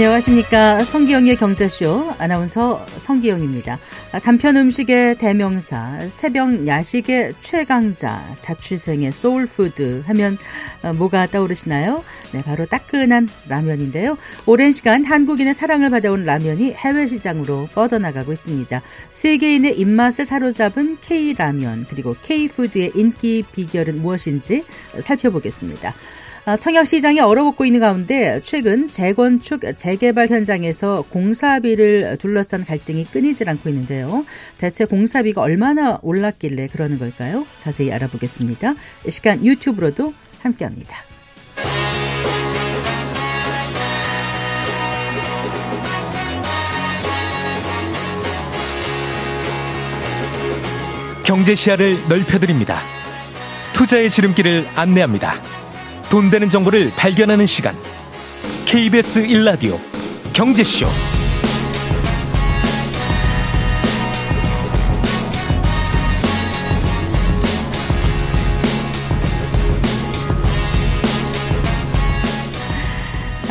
안녕하십니까. 성기영의 경제쇼 아나운서 성기영입니다. 간편 음식의 대명사, 새벽 야식의 최강자, 자취생의 소울푸드 하면 어, 뭐가 떠오르시나요? 네, 바로 따끈한 라면인데요. 오랜 시간 한국인의 사랑을 받아온 라면이 해외 시장으로 뻗어나가고 있습니다. 세계인의 입맛을 사로잡은 K라면, 그리고 K푸드의 인기 비결은 무엇인지 살펴보겠습니다. 아, 청약 시장이 얼어붙고 있는 가운데 최근 재건축 재개발 현장에서 공사비를 둘러싼 갈등이 끊이질 않고 있는데요. 대체 공사비가 얼마나 올랐길래 그러는 걸까요? 자세히 알아보겠습니다. 이 시간 유튜브로도 함께합니다. 경제 시야를 넓혀드립니다. 투자의 지름길을 안내합니다. 돈 되는 정보를 발견하는 시간. KBS 1라디오 경제쇼.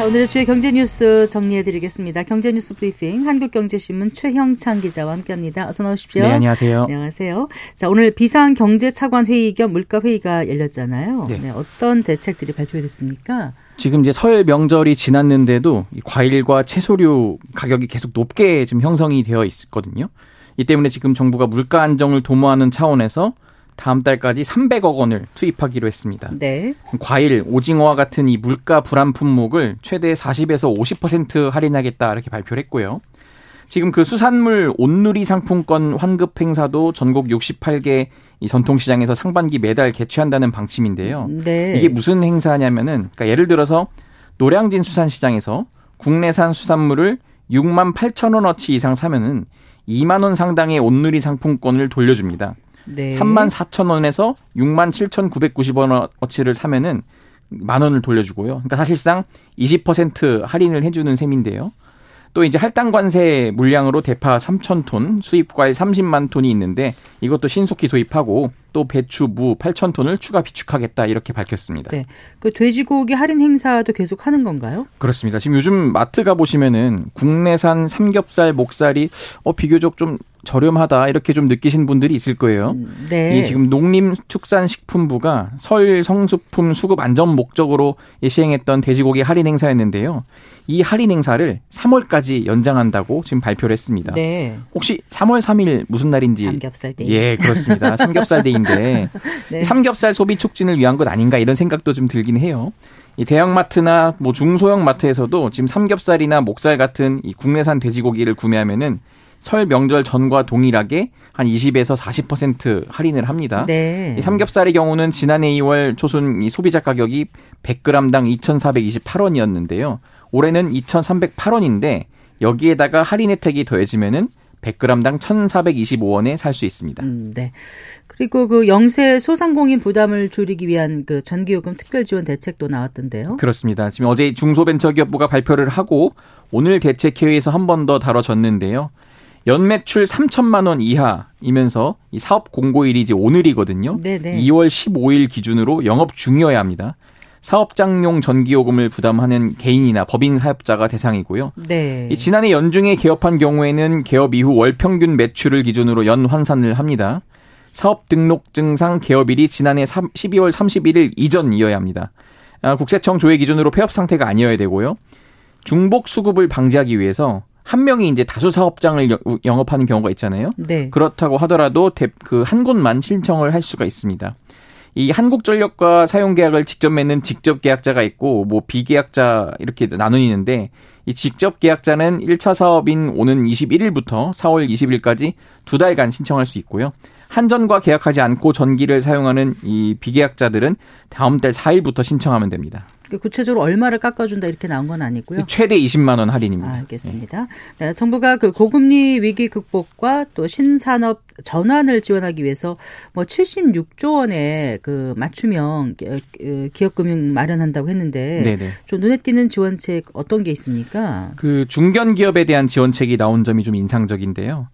오늘의 주요 경제 뉴스 정리해 드리겠습니다. 경제 뉴스 브리핑 한국경제신문 최형창 기자와 함께합니다. 어서 나오십시오. 네, 안녕하세요. 안녕하세요. 자, 오늘 비상 경제 차관 회의 겸 물가 회의가 열렸잖아요. 네. 네, 어떤 대책들이 발표됐습니까? 지금 이제 설 명절이 지났는데도 과일과 채소류 가격이 계속 높게 지금 형성이 되어 있거든요. 이 때문에 지금 정부가 물가 안정을 도모하는 차원에서 다음 달까지 300억 원을 투입하기로 했습니다. 네. 과일, 오징어와 같은 이 물가 불안 품목을 최대 40에서 50% 할인하겠다 이렇게 발표를 했고요. 지금 그 수산물 온누리 상품권 환급 행사도 전국 68개 이 전통시장에서 상반기 매달 개최한다는 방침인데요. 네. 이게 무슨 행사냐면은 그러니까 예를 들어서 노량진 수산시장에서 국내산 수산물을 6만 8천 원어치 이상 사면은 2만 원 상당의 온누리 상품권을 돌려줍니다. 네. 3만 4천 원에서 6만 7,990원 어치를 사면은 만 원을 돌려주고요. 그러니까 사실상 20% 할인을 해주는 셈인데요. 또 이제 할당 관세 물량으로 대파 3천 톤, 수입 과일 30만 톤이 있는데 이것도 신속히 도입하고 또 배추, 무 8천 톤을 추가 비축하겠다 이렇게 밝혔습니다. 네. 그 돼지고기 할인 행사도 계속 하는 건가요? 그렇습니다. 지금 요즘 마트 가 보시면은 국내산 삼겹살, 목살이 어 비교적 좀 저렴하다 이렇게 좀 느끼신 분들이 있을 거예요. 음, 네. 이 지금 농림축산식품부가 설 성수품 수급 안전 목적으로 시행했던 돼지고기 할인 행사였는데요. 이 할인 행사를 3월까지 연장한다고 지금 발표를 했습니다. 네. 혹시 3월 3일 무슨 날인지 삼겹살 데이. 예, 그렇습니다. 삼겹살 데이인데 네. 삼겹살 소비 촉진을 위한 것 아닌가 이런 생각도 좀 들긴 해요. 이 대형마트나 뭐 중소형 마트에서도 지금 삼겹살이나 목살 같은 이 국내산 돼지고기를 구매하면은 설 명절 전과 동일하게 한 20에서 40% 할인을 합니다. 네. 이 삼겹살의 경우는 지난해 2월 초순 이 소비자 가격이 100g당 2,428원이었는데요. 올해는 2,308원인데 여기에다가 할인 혜택이 더해지면은 100g당 1,425원에 살 수 있습니다. 음, 네. 그리고 그 영세 소상공인 부담을 줄이기 위한 그 전기요금 특별 지원 대책도 나왔던데요. 그렇습니다. 지금 어제 중소벤처기업부가 발표를 하고 오늘 대책회의에서 한 번 더 다뤄졌는데요. 연매출 3천만 원 이하이면서 이 사업 공고일이 이제 오늘이거든요. 네네. 2월 15일 기준으로 영업 중이어야 합니다. 사업장용 전기요금을 부담하는 개인이나 법인 사업자가 대상이고요. 네. 지난해 연중에 개업한 경우에는 개업 이후 월 평균 매출을 기준으로 연 환산을 합니다. 사업 등록증상 개업일이 지난해 12월 31일 이전이어야 합니다. 아, 국세청 조회 기준으로 폐업 상태가 아니어야 되고요. 중복 수급을 방지하기 위해서 한 명이 이제 다수 사업장을 영업하는 경우가 있잖아요. 네. 그렇다고 하더라도 그 한 곳만 신청을 할 수가 있습니다. 이 한국전력과 사용 계약을 직접 맺는 직접 계약자가 있고 뭐 비계약자 이렇게 나누는데 이 직접 계약자는 1차 사업인 오는 21일부터 4월 20일까지 두 달간 신청할 수 있고요. 한전과 계약하지 않고 전기를 사용하는 이 비계약자들은 다음 달 4일부터 신청하면 됩니다. 그 구체적으로 얼마를 깎아준다 이렇게 나온 건 아니고요. 최대 20만 원 할인입니다. 알겠습니다. 네. 네, 정부가 그 고금리 위기 극복과 또 신산업 전환을 지원하기 위해서 뭐 76조 원의 그 맞춤형 기업금융 마련한다고 했는데 네네. 좀 눈에 띄는 지원책 어떤 게 있습니까? 그 중견 기업에 대한 지원책이 나온 점이 좀 인상적인데요.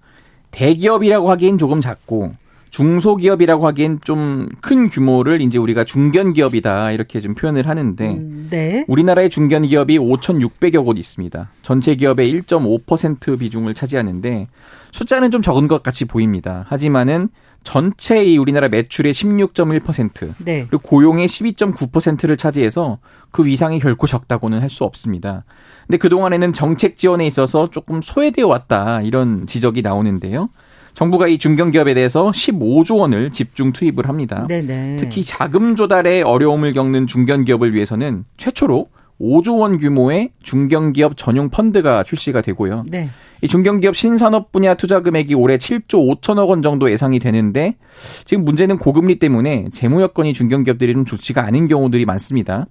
대기업이라고 하기엔 조금 작고 중소기업이라고 하기엔 좀 큰 규모를 이제 우리가 중견기업이다 이렇게 좀 표현을 하는데 음. 네. 우리나라의 중견 기업이 5,600여 곳 있습니다. 전체 기업의 1.5% 비중을 차지하는데 숫자는 좀 적은 것 같이 보입니다. 하지만은 전체 이 우리나라 매출의 16.1% 네. 그리고 고용의 12.9%를 차지해서 그 위상이 결코 적다고는 할 수 없습니다. 근데 그동안에는 정책 지원에 있어서 조금 소외되어 왔다 이런 지적이 나오는데요. 정부가 이 중견 기업에 대해서 15조 원을 집중 투입을 합니다. 네네. 특히 자금 조달에 어려움을 겪는 중견 기업을 위해서는 최초로 5조 원 규모의 중견기업 전용 펀드가 출시가 되고요. 네. 이 중견기업 신산업 분야 투자 금액이 올해 7조 5천억 원 정도 예상이 되는데 지금 문제는 고금리 때문에 재무 여건이 중견기업들이 좀 좋지가 않은 경우들이 많습니다.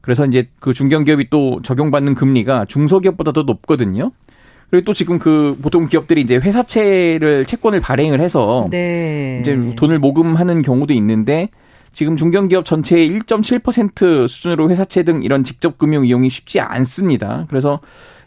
그래서 이제 그 중견기업이 또 적용받는 금리가 중소기업보다 도 높거든요. 그리고 또 지금 그 보통 기업들이 이제 회사채를 채권을 발행을 해서 네. 이제 돈을 모금하는 경우도 있는데 지금 중견기업 전체의 1.7% 수준으로 회사채 등 이런 직접 금융 이용이 쉽지 않습니다. 그래서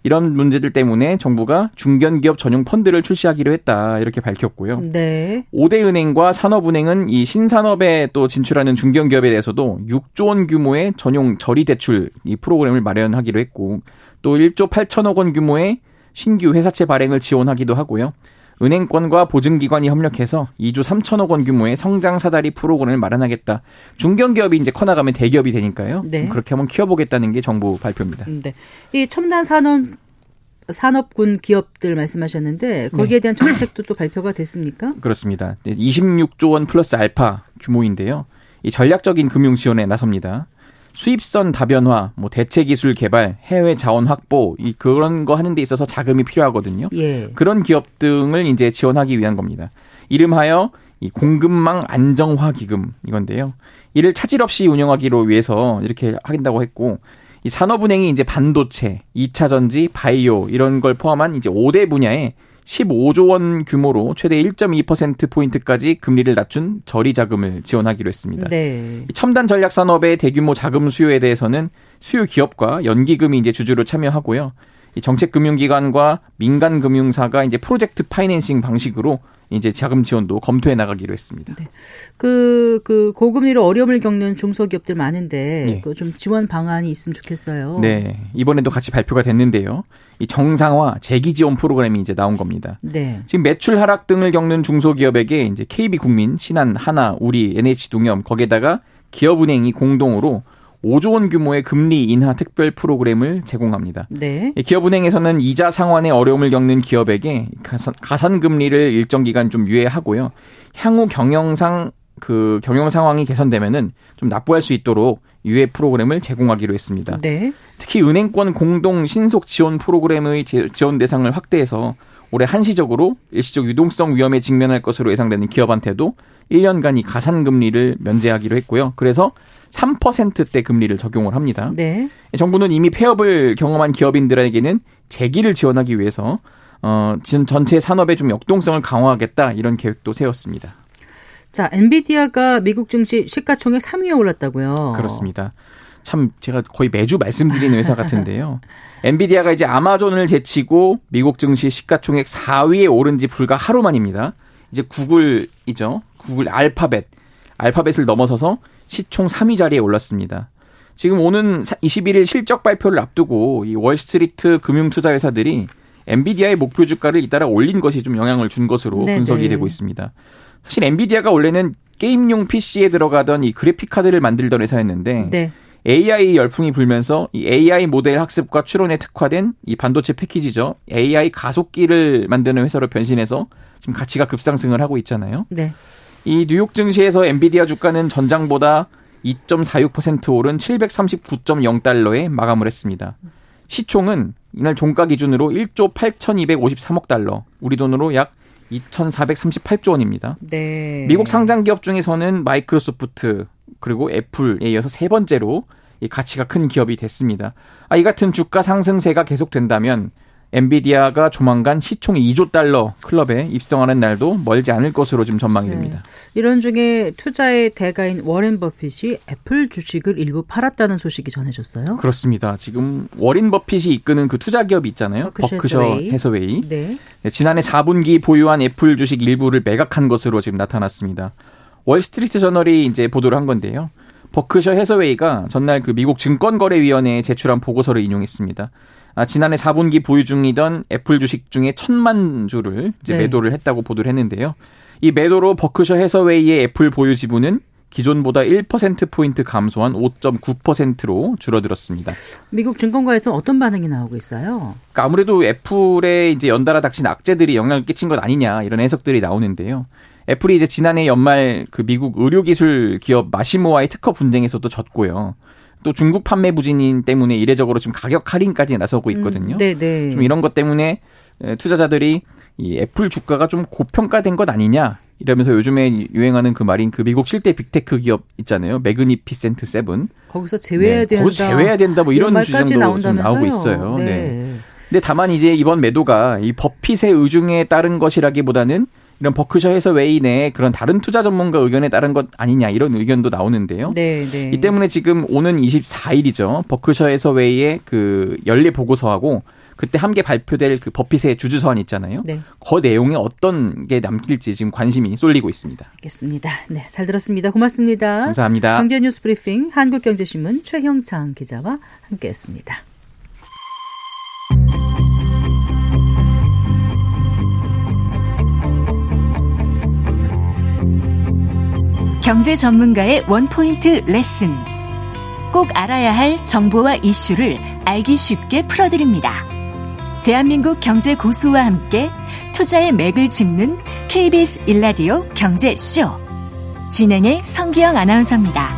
이런 문제들 때문에 정부가 중견기업 전용 펀드를 출시하기로 했다 이렇게 밝혔고요. 네. 5대 은행과 산업은행은 이 신산업에 또 진출하는 중견기업에 대해서도 6조 원 규모의 전용 저리 대출 이 프로그램을 마련하기로 했고 또 1조 8천억 원 규모의 신규 회사채 발행을 지원하기도 하고요. 은행권과 보증기관이 협력해서 2조 3천억 원 규모의 성장 사다리 프로그램을 마련하겠다. 중견기업이 이제 커나가면 대기업이 되니까요. 네. 그렇게 한번 키워보겠다는 게 정부 발표입니다. 네. 이 첨단 산업 산업군 기업들 말씀하셨는데 거기에 네. 대한 정책도 또 발표가 됐습니까? 그렇습니다. 26조 원 플러스 알파 규모인데요. 이 전략적인 금융 지원에 나섭니다. 수입선 다변화, 뭐 대체 기술 개발, 해외 자원 확보, 이 그런 거 하는 데 있어서 자금이 필요하거든요. 예. 그런 기업 등을 이제 지원하기 위한 겁니다. 이름하여 이 공급망 안정화 기금 이건데요. 이를 차질 없이 운영하기로 위해서 이렇게 하긴다고 했고 이 산업은행이 이제 반도체, 2차 전지, 바이오 이런 걸 포함한 이제 5대 분야에 15조 원 규모로 최대 1.2%포인트까지 금리를 낮춘 저리 자금을 지원하기로 했습니다. 네. 첨단 전략 산업의 대규모 자금 수요에 대해서는 수요 기업과 연기금이 이제 주주로 참여하고요. 이 정책금융기관과 민간금융사가 이제 프로젝트 파이낸싱 방식으로 이제 자금 지원도 검토해 나가기로 했습니다. 네. 그, 그 고금리로 어려움을 겪는 중소기업들 많은데 네. 그좀 지원 방안이 있으면 좋겠어요. 네. 이번에도 같이 발표가 됐는데요. 이 정상화 재기 지원 프로그램이 이제 나온 겁니다. 네. 지금 매출 하락 등을 겪는 중소기업에게 이제 KB국민, 신한, 하나, 우리, NH농협 거기에다가 기업은행이 공동으로 5조 원 규모의 금리 인하 특별 프로그램을 제공합니다. 네. 기업은행에서는 이자 상환에 어려움을 겪는 기업에게 가산, 금리를 일정 기간 좀 유예하고요. 향후 경영상 그 경영 상황이 개선되면은 좀 납부할 수 있도록 유예 프로그램을 제공하기로 했습니다. 네. 특히 은행권 공동 신속 지원 프로그램의 지원 대상을 확대해서 올해 한시적으로 일시적 유동성 위험에 직면할 것으로 예상되는 기업한테도 1년간 이 가산 금리를 면제하기로 했고요. 그래서 3%대 금리를 적용을 합니다. 네. 정부는 이미 폐업을 경험한 기업인들에게는 재기를 지원하기 위해서 어 전체 산업의 좀 역동성을 강화하겠다 이런 계획도 세웠습니다. 자, 엔비디아가 미국 증시 시가총액 3위에 올랐다고요. 그렇습니다. 참 제가 거의 매주 말씀드리는 회사 같은데요. 엔비디아가 이제 아마존을 제치고 미국 증시 시가총액 4위에 오른 지 불과 하루 만입니다. 이제 구글이죠. 구글 알파벳. 알파벳을 넘어서서 시총 3위 자리에 올랐습니다. 지금 오는 21일 실적 발표를 앞두고 이 월스트리트 금융투자 회사들이 엔비디아의 목표 주가를 잇따라 올린 것이 좀 영향을 준 것으로 네네. 분석이 네. 되고 있습니다. 사실 엔비디아가 원래는 게임용 PC에 들어가던 이 그래픽 카드를 만들던 회사였는데 네. AI 열풍이 불면서 이 AI 모델 학습과 추론에 특화된 이 반도체 패키지죠. AI 가속기를 만드는 회사로 변신해서 지금 가치가 급상승을 하고 있잖아요. 네. 이 뉴욕 증시에서 엔비디아 주가는 전장보다 2.46% 오른 739.0달러에 마감을 했습니다. 시총은 이날 종가 기준으로 1조 8,253억 달러, 우리 돈으로 약 2,438조 원입니다. 네. 미국 상장 기업 중에서는 마이크로소프트 그리고 애플에 이어서 세 번째로 이 가치가 큰 기업이 됐습니다. 아, 이 같은 주가 상승세가 계속된다면 엔비디아가 조만간 시총 2조 달러 클럽에 입성하는 날도 멀지 않을 것으로 좀 전망이 네. 됩니다. 네. 이런 중에 투자의 대가인 워렌 버핏이 애플 주식을 일부 팔았다는 소식이 전해졌어요. 그렇습니다. 지금 워렌 버핏이 이끄는 그 투자 기업이 있잖아요. 버크셔, 해서웨이. 해서웨이. 네. 네, 지난해 4분기 보유한 애플 주식 일부를 매각한 것으로 지금 나타났습니다. 월스트리트 저널이 이제 보도를 한 건데요. 버크셔 해서웨이가 전날 그 미국 증권거래위원회에 제출한 보고서를 인용했습니다. 아, 지난해 4분기 보유 중이던 애플 주식 중에 천만 주를 이제 네. 매도를 했다고 보도를 했는데요. 이 매도로 버크셔 해서웨이의 애플 보유 지분은 기존보다 1%포인트 감소한 5.9%로 줄어들었습니다. 미국 증권가에서 어떤 반응이 나오고 있어요? 그러니까 아무래도 애플에 이제 연달아 닥친 악재들이 영향을 끼친 것 아니냐 이런 해석들이 나오는데요. 애플이 이제 지난해 연말 그 미국 의료기술 기업 마시모와의 특허 분쟁에서도 졌고요. 또 중국 판매 부진인 때문에 이례적으로 지금 가격 할인까지 나서고 있거든요. 음, 네네. 좀 이런 것 때문에 투자자들이 이 애플 주가가 좀 고평가된 것 아니냐 이러면서 요즘에 유행하는 그 말인 그 미국 7대 big tech 기업 있잖아요. Magnificent Seven. 거기서 제외해야 네, 된다. 거기서 제외해야 된다. 뭐 이런, 이런 주장도 좀 나오고 있어요. 네. 네. 근데 다만 이제 이번 매도가 이 버핏의 의중에 따른 것이라기보다는 이런 버크셔 해서 웨이 내 그런 다른 투자 전문가 의견에 따른 것 아니냐 이런 의견도 나오는데요. 네, 네. 이 때문에 지금 오는 24일이죠. 버크셔 해서 웨이의 그 연례 보고서하고 그때 함께 발표될 그 버핏의 주주 서한 있잖아요. 네. 그 내용에 어떤 게 담길지 지금 관심이 쏠리고 있습니다. 알겠습니다. 네, 잘 들었습니다. 고맙습니다. 감사합니다. 경제 뉴스 브리핑 한국경제신문 최형창 기자와 함께했습니다. 경제 전문가의 원포인트 레슨. 꼭 알아야 할 정보와 이슈를 알기 쉽게 풀어드립니다. 대한민국 경제 고수와 함께 투자의 맥을 짚는 KBS 일라디오 경제쇼. 진행의 성기영 아나운서입니다.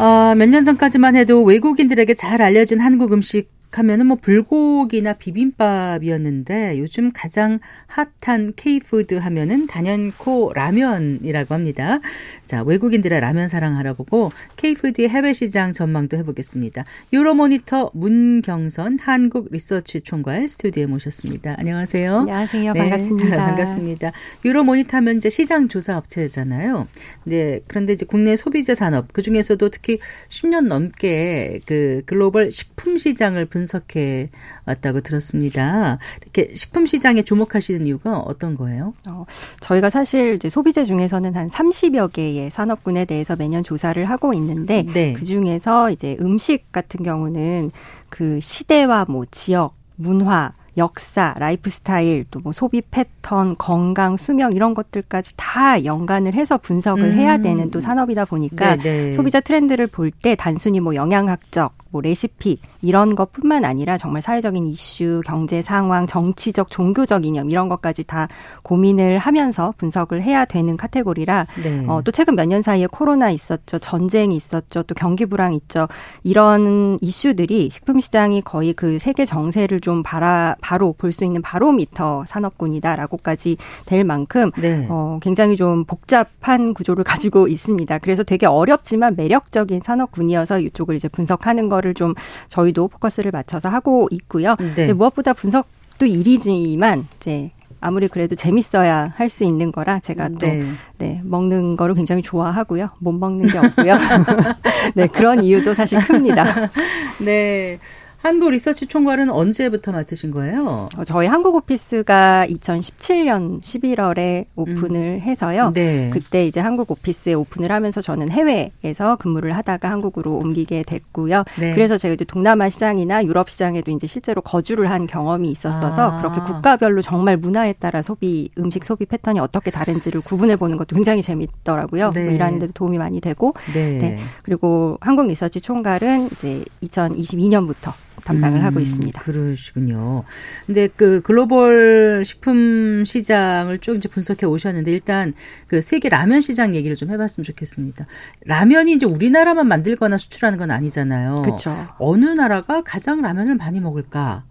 어, 몇 년 전까지만 해도 외국인들에게 잘 알려진 한국 음식 하면은 뭐 불고기나 비빔밥이었는데 요즘 가장 핫한 K푸드 하면은 단연코 라면이라고 합니다. 자, 외국인들의 라면 사랑 알아보고 K푸드의 해외 시장 전망도 해보겠습니다. 유로모니터 문경선 한국 리서치 총괄 스튜디오에 모셨습니다. 안녕하세요. 안녕하세요. 네, 반갑습니다. 반갑습니다. 유로모니터 하면 이제 시장 조사 업체잖아요. 네, 그런데 이제 국내 소비자 산업 그 중에서도 특히 10년 넘게 그 글로벌 식품 시장을 분 분석해 왔다고 들었습니다. 이렇게 식품 시장에 주목하시는 이유가 어떤 거예요? 어, 저희가 사실 이제 소비재 중에서는 한 30여 개의 산업군에 대해서 매년 조사를 하고 있는데 네. 그 중에서 이제 음식 같은 경우는 그 시대와 뭐 지역, 문화 역사, 라이프 스타일, 또 뭐 소비 패턴, 건강, 수명 이런 것들까지 다 연관을 해서 분석을 음. 해야 되는 또 산업이다 보니까 네네. 네. 소비자 트렌드를 볼 때 단순히 뭐 영양학적, 뭐 레시피 이런 것뿐만 아니라 정말 사회적인 이슈, 경제 상황, 정치적, 종교적 이념 이런 것까지 다 고민을 하면서 분석을 해야 되는 카테고리라 네. 어, 또 최근 몇 년 사이에 코로나 있었죠, 전쟁이 있었죠, 또 경기 불황 있죠. 이런 이슈들이 식품 시장이 거의 그 세계 정세를 좀 바라 바로 볼 수 있는 바로미터 산업군이다라고까지 될 만큼 네. 어, 굉장히 좀 복잡한 구조를 가지고 있습니다. 그래서 되게 어렵지만 매력적인 산업군이어서 이쪽을 이제 분석하는 거를 좀 저희 저희도 포커스를 맞춰서 하고 있고요. 네. 근데 무엇보다 분석도 일이지만 이제 아무리 그래도 재밌어야 할 수 있는 거라 제가 또 네. 네. 먹는 거를 굉장히 좋아하고요. 못 먹는 게 없고요. 네, 그런 이유도 사실 큽니다. 네. 한국 리서치 총괄은 언제부터 맡으신 거예요? 어, 저희 한국 오피스가 2017년 11월에 오픈을 음. 해서요. 네. 그때 이제 한국 오피스에 오픈을 하면서 저는 해외에서 근무를 하다가 한국으로 옮기게 됐고요. 네. 그래서 제가 이제 동남아 시장이나 유럽 시장에도 이제 실제로 거주를 한 경험이 있었어서 아. 그렇게 국가별로 정말 문화에 따라 소비 음식 소비 패턴이 어떻게 다른지를 구분해 보는 것도 굉장히 재밌더라고요. 네. 뭐 일하는 데도 도움이 많이 되고. 네. 네. 그리고 한국 리서치 총괄은 이제 2022년부터 담당을 음, 하고 있습니다. 그러시군요. 근데 그 글로벌 식품 시장을 쭉 이제 분석해 오셨는데 일단 그 세계 라면 시장 얘기를 좀 해봤으면 좋겠습니다. 라면이 이제 우리나라만 만들거나 수출하는 건 아니잖아요. 그렇죠. 어느 나라가 가장 라면을 많이 먹을까?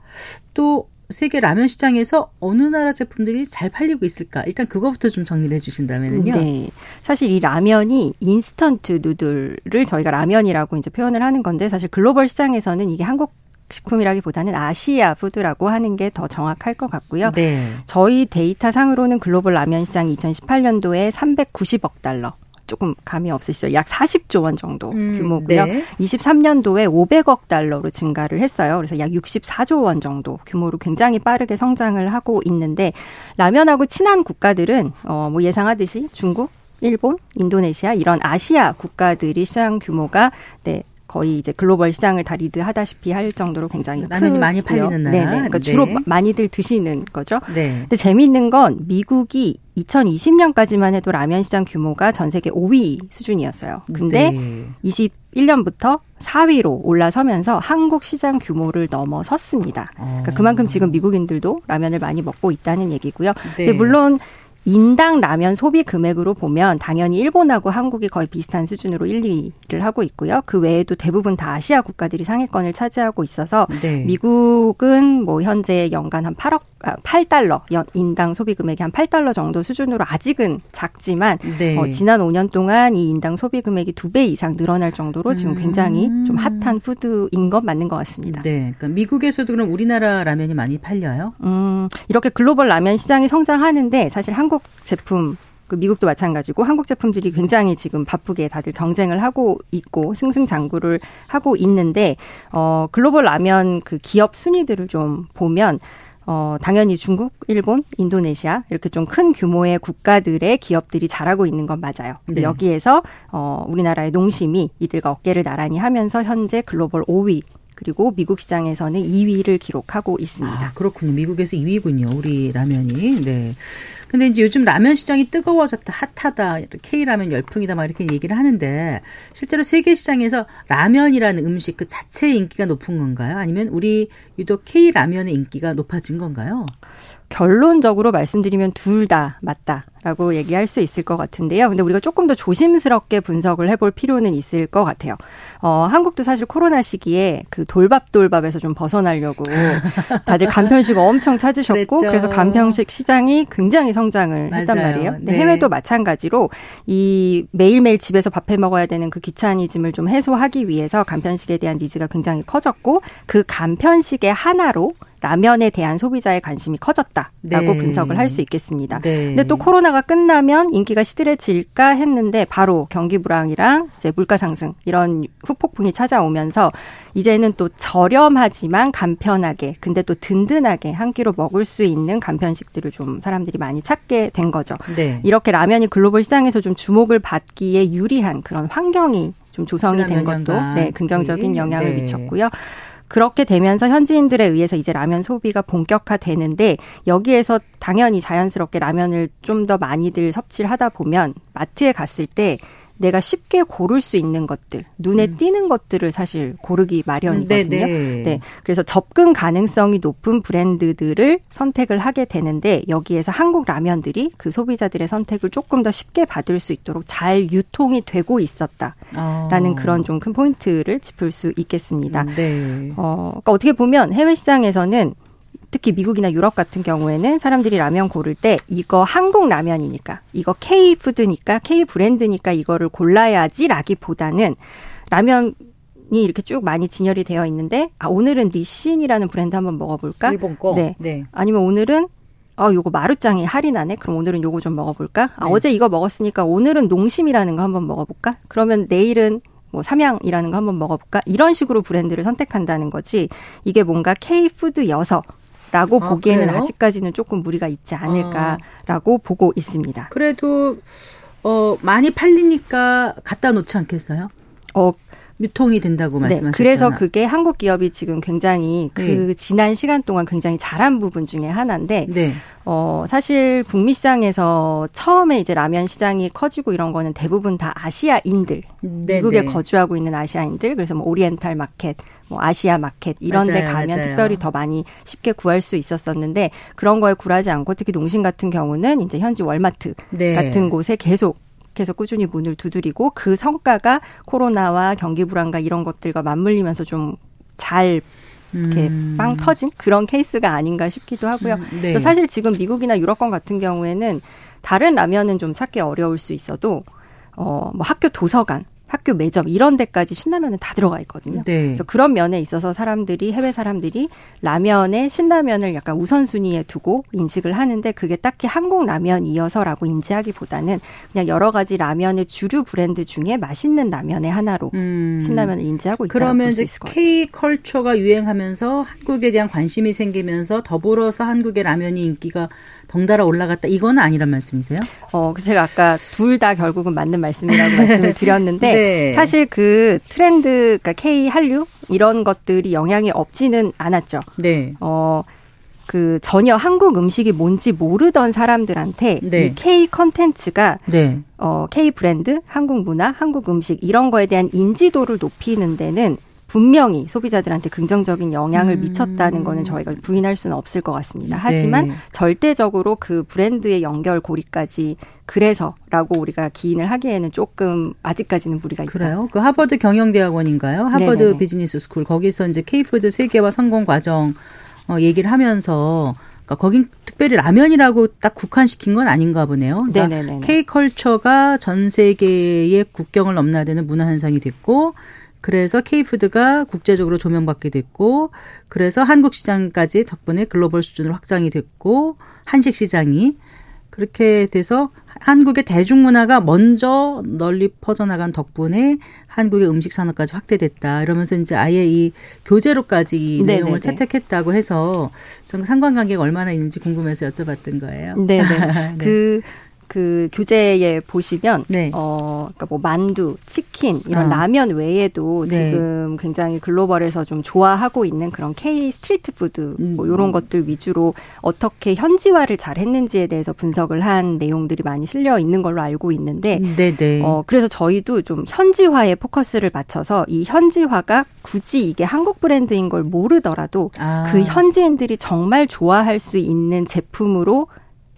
또 세계 라면 시장에서 어느 나라 제품들이 잘 팔리고 있을까? 일단 그거부터 좀 정리를 해주신다면요. 네. 사실 이 라면이 인스턴트 noodle을 저희가 라면이라고 이제 표현을 하는 건데 사실 글로벌 시장에서는 이게 한국 식품이라기보다는 아시아 food라고 하는 게 더 정확할 것 같고요. 네. 저희 데이터 상으로는 글로벌 라면 시장 2018년도에 390억 달러 조금 감이 없으시죠? 약 40조 원 정도 음, 규모고요. 네. 23년도에 500억 달러로 증가를 했어요. 그래서 약 64조 원 정도 규모로 굉장히 빠르게 성장을 하고 있는데 라면하고 친한 국가들은 어뭐 예상하듯이 중국, 일본, 인도네시아 이런 아시아 국가들이 시장 규모가 네 거의 이제 글로벌 시장을 다 리드하다시피 할 정도로 굉장히 라면이 많이 팔리는 나라. 네네. 그러니까 네. 주로 많이들 드시는 거죠. 네. 근데 재미있는 건 미국이 2020년까지만 해도 라면 시장 규모가 전 세계 5위 수준이었어요. 근데 네. 21년부터 4위로 올라서면서 한국 시장 규모를 넘어섰습니다. 그러니까 어. 그만큼 지금 미국인들도 라면을 많이 먹고 있다는 얘기고요. 네. 근데 물론 인당 라면 소비 금액으로 보면 당연히 일본하고 한국이 거의 비슷한 수준으로 1, 2위를 하고 있고요. 그 외에도 대부분 다 아시아 국가들이 상위권을 차지하고 있어서 네. 미국은 뭐 현재 연간 한 8억 아, 8달러 인당 소비 금액이 한 8달러 정도 수준으로 아직은 작지만 네. 어, 지난 5년 동안 이 인당 소비 금액이 두 배 이상 늘어날 정도로 지금 굉장히 음. 좀 핫한 푸드인 것 맞는 것 같습니다. 네, 그러니까 미국에서도 그럼 우리나라 라면이 많이 팔려요? 음, 이렇게 글로벌 라면 시장이 성장하는데 사실 한국 제품 그 미국도 마찬가지고 한국 제품들이 굉장히 지금 바쁘게 다들 경쟁을 하고 있고 승승장구를 하고 있는데 어 글로벌 라면 그 기업 순위들을 좀 보면 어, 당연히 중국, 일본, 인도네시아 이렇게 좀 큰 규모의 국가들의 기업들이 잘하고 있는 건 맞아요. 근데 네. 여기에서 어, 우리나라의 농심이 이들과 어깨를 나란히 하면서 현재 글로벌 5위 그리고 미국 시장에서는 2위를 기록하고 있습니다. 아, 그렇군요. 미국에서 2위군요. 우리 라면이. 네. 근데 이제 요즘 라면 시장이 뜨거워졌다, 핫하다, K라면 열풍이다, 막 이렇게 얘기를 하는데 실제로 세계 시장에서 라면이라는 음식 그 자체의 인기가 높은 건가요? 아니면 우리 유독 K라면의 인기가 높아진 건가요? 결론적으로 말씀드리면 둘 다 맞다 라고 얘기할 수 있을 것 같은데요. 근데 우리가 조금 더 조심스럽게 분석을 해볼 필요는 있을 것 같아요. 어, 한국도 사실 코로나 시기에 그 돌밥돌밥에서 좀 벗어나려고 다들 간편식 엄청 찾으셨고 그랬죠. 그래서 간편식 시장이 굉장히 성장을 맞아요. 했단 말이에요. 네. 해외도 마찬가지로 이 매일매일 집에서 밥해 먹어야 되는 그 귀차니즘을 좀 해소하기 위해서 간편식에 대한 니즈가 굉장히 커졌고 그 간편식의 하나로 라면에 대한 소비자의 관심이 커졌다라고 네. 분석을 할 수 있겠습니다. 네. 근데 또 코로나 가 끝나면 인기가 시들해질까 했는데 바로 경기 불황이랑 이제 물가 상승 이런 후폭풍이 찾아오면서 이제는 또 저렴하지만 간편하게 근데 또 든든하게 한 끼로 먹을 수 있는 간편식들을 좀 사람들이 많이 찾게 된 거죠. 네. 이렇게 라면이 글로벌 시장에서 좀 주목을 받기에 유리한 그런 환경이 좀 조성이 된 것도 네, 긍정적인 영향을 네. 미쳤고요. 그렇게 되면서 현지인들에 의해서 이제 라면 소비가 본격화되는데 여기에서 당연히 자연스럽게 라면을 좀 더 많이들 섭취를 하다 보면 마트에 갔을 때 내가 쉽게 고를 수 있는 것들, 눈에 음. 띄는 것들을 사실 고르기 마련이거든요. 네네. 네. 네. 그래서 접근 가능성이 높은 브랜드들을 선택을 하게 되는데 여기에서 한국 라면들이 그 소비자들의 선택을 조금 더 쉽게 받을 수 있도록 잘 유통이 되고 있었다라는 어. 그런 좀 큰 포인트를 짚을 수 있겠습니다. 음, 네. 어, 그러니까 어떻게 보면 해외 시장에서는 특히 미국이나 유럽 같은 경우에는 사람들이 라면 고를 때 이거 한국 라면이니까 이거 K 푸드니까 K 브랜드니까 이거를 골라야지라기보다는 라면 이 이렇게 쭉 많이 진열이 되어 있는데 아 오늘은 니신이라는 브랜드 한번 먹어볼까? 일본 거. 네. 네. 아니면 오늘은 어 요거 마루짱이 할인하네. 그럼 오늘은 요거 좀 먹어볼까? 아 네. 어제 이거 먹었으니까 오늘은 농심이라는 거 한번 먹어볼까? 그러면 내일은 뭐 삼양이라는 거 한번 먹어볼까? 이런 식으로 브랜드를 선택한다는 거지. 이게 뭔가 K 푸드여서 라고 아, 보기에는 그래요? 아직까지는 조금 무리가 있지 않을까라고 아. 보고 있습니다. 그래도 어 많이 팔리니까 갖다 놓지 않겠어요? 어 유통이 된다고 네, 말씀하셨잖아요. 그래서 그게 한국 기업이 지금 굉장히 그 네. 지난 시간 동안 굉장히 잘한 부분 중에 하나인데 네. 어 사실 북미 시장에서 처음에 이제 라면 시장이 커지고 이런 거는 대부분 다 아시아인들 네, 미국에 네. 거주하고 있는 아시아인들 그래서 뭐 oriental market 뭐 아시아 마켓 이런 맞아요, 데 가면 맞아요. 특별히 더 많이 쉽게 구할 수 있었었는데 그런 거에 굴하지 않고 특히 농심 같은 경우는 이제 현지 월마트 네. 같은 곳에 계속 계속 꾸준히 문을 두드리고 그 성과가 코로나와 경기 불안과 이런 것들과 맞물리면서 좀잘 이렇게 음. 빵 터진 그런 케이스가 아닌가 싶기도 하고요. 음, 네. 그래서 사실 지금 미국이나 유럽권 같은 경우에는 다른 라면은 좀 찾기 어려울 수 있어도 어 뭐 학교 도서관 학교 매점 이런 데까지 신라면은 다 들어가 있거든요. 네. 그래서 그런 면에 있어서 사람들이 해외 사람들이 라면에 신라면을 약간 우선순위에 두고 인식을 하는데 그게 딱히 한국 라면이어서라고 인지하기보다는 그냥 여러 가지 라면의 주류 브랜드 중에 맛있는 라면의 하나로 음. 신라면을 인지하고 있다. 그러면 이제 K 컬처가 유행하면서 한국에 대한 관심이 생기면서 더불어서 한국의 라면이 인기가 덩달아 올라갔다. 이거는 아니란 말씀이세요? 어, 제가 아까 둘 다 결국은 맞는 말씀이라고 말씀을 드렸는데 네. 사실 그 트렌드, 그러니까 K 한류 이런 것들이 영향이 없지는 않았죠. 네. 어. 그 전혀 한국 음식이 뭔지 모르던 사람들한테 네. 이 K 컨텐츠가 네. 어 K 브랜드, 한국 문화, 한국 음식 이런 거에 대한 인지도를 높이는 데는 분명히 소비자들한테 긍정적인 영향을 음. 미쳤다는 거는 저희가 부인할 수는 없을 것 같습니다. 하지만 네. 절대적으로 그 브랜드의 연결 고리까지 그래서라고 우리가 기인을 하기에는 조금 아직까지는 무리가 있다. 그래요? 그 하버드 경영대학원인가요? 하버드 네네네. 비즈니스 스쿨 거기서 이제 K food 세계화 성공 과정 어, 얘기를 하면서 그러니까 거긴 특별히 라면이라고 딱 국한시킨 건 아닌가 보네요. 그러니까 K컬처가 전 세계의 국경을 넘나드는 문화 현상이 됐고 그래서 K food가 국제적으로 조명받게 됐고 그래서 한국 시장까지 덕분에 글로벌 수준으로 확장이 됐고 한식 시장이 그렇게 돼서 한국의 대중문화가 먼저 널리 퍼져나간 덕분에 한국의 음식 산업까지 확대됐다. 이러면서 이제 아예 이 교재로까지 이 내용을 채택했다고 해서 저는 상관관계가 얼마나 있는지 궁금해서 여쭤봤던 거예요. 네네. 네. 그 그 교재에 보시면 네. 어 그러니까 뭐 만두, 치킨 이런 어. 라면 외에도 네. 지금 굉장히 글로벌에서 좀 좋아하고 있는 그런 K street food 음. 뭐 이런 것들 위주로 어떻게 현지화를 잘 했는지에 대해서 분석을 한 내용들이 많이 실려 있는 걸로 알고 있는데 네네. 네. 어 그래서 저희도 좀 현지화에 포커스를 맞춰서 이 현지화가 굳이 이게 한국 브랜드인 걸 모르더라도 아. 그 현지인들이 정말 좋아할 수 있는 제품으로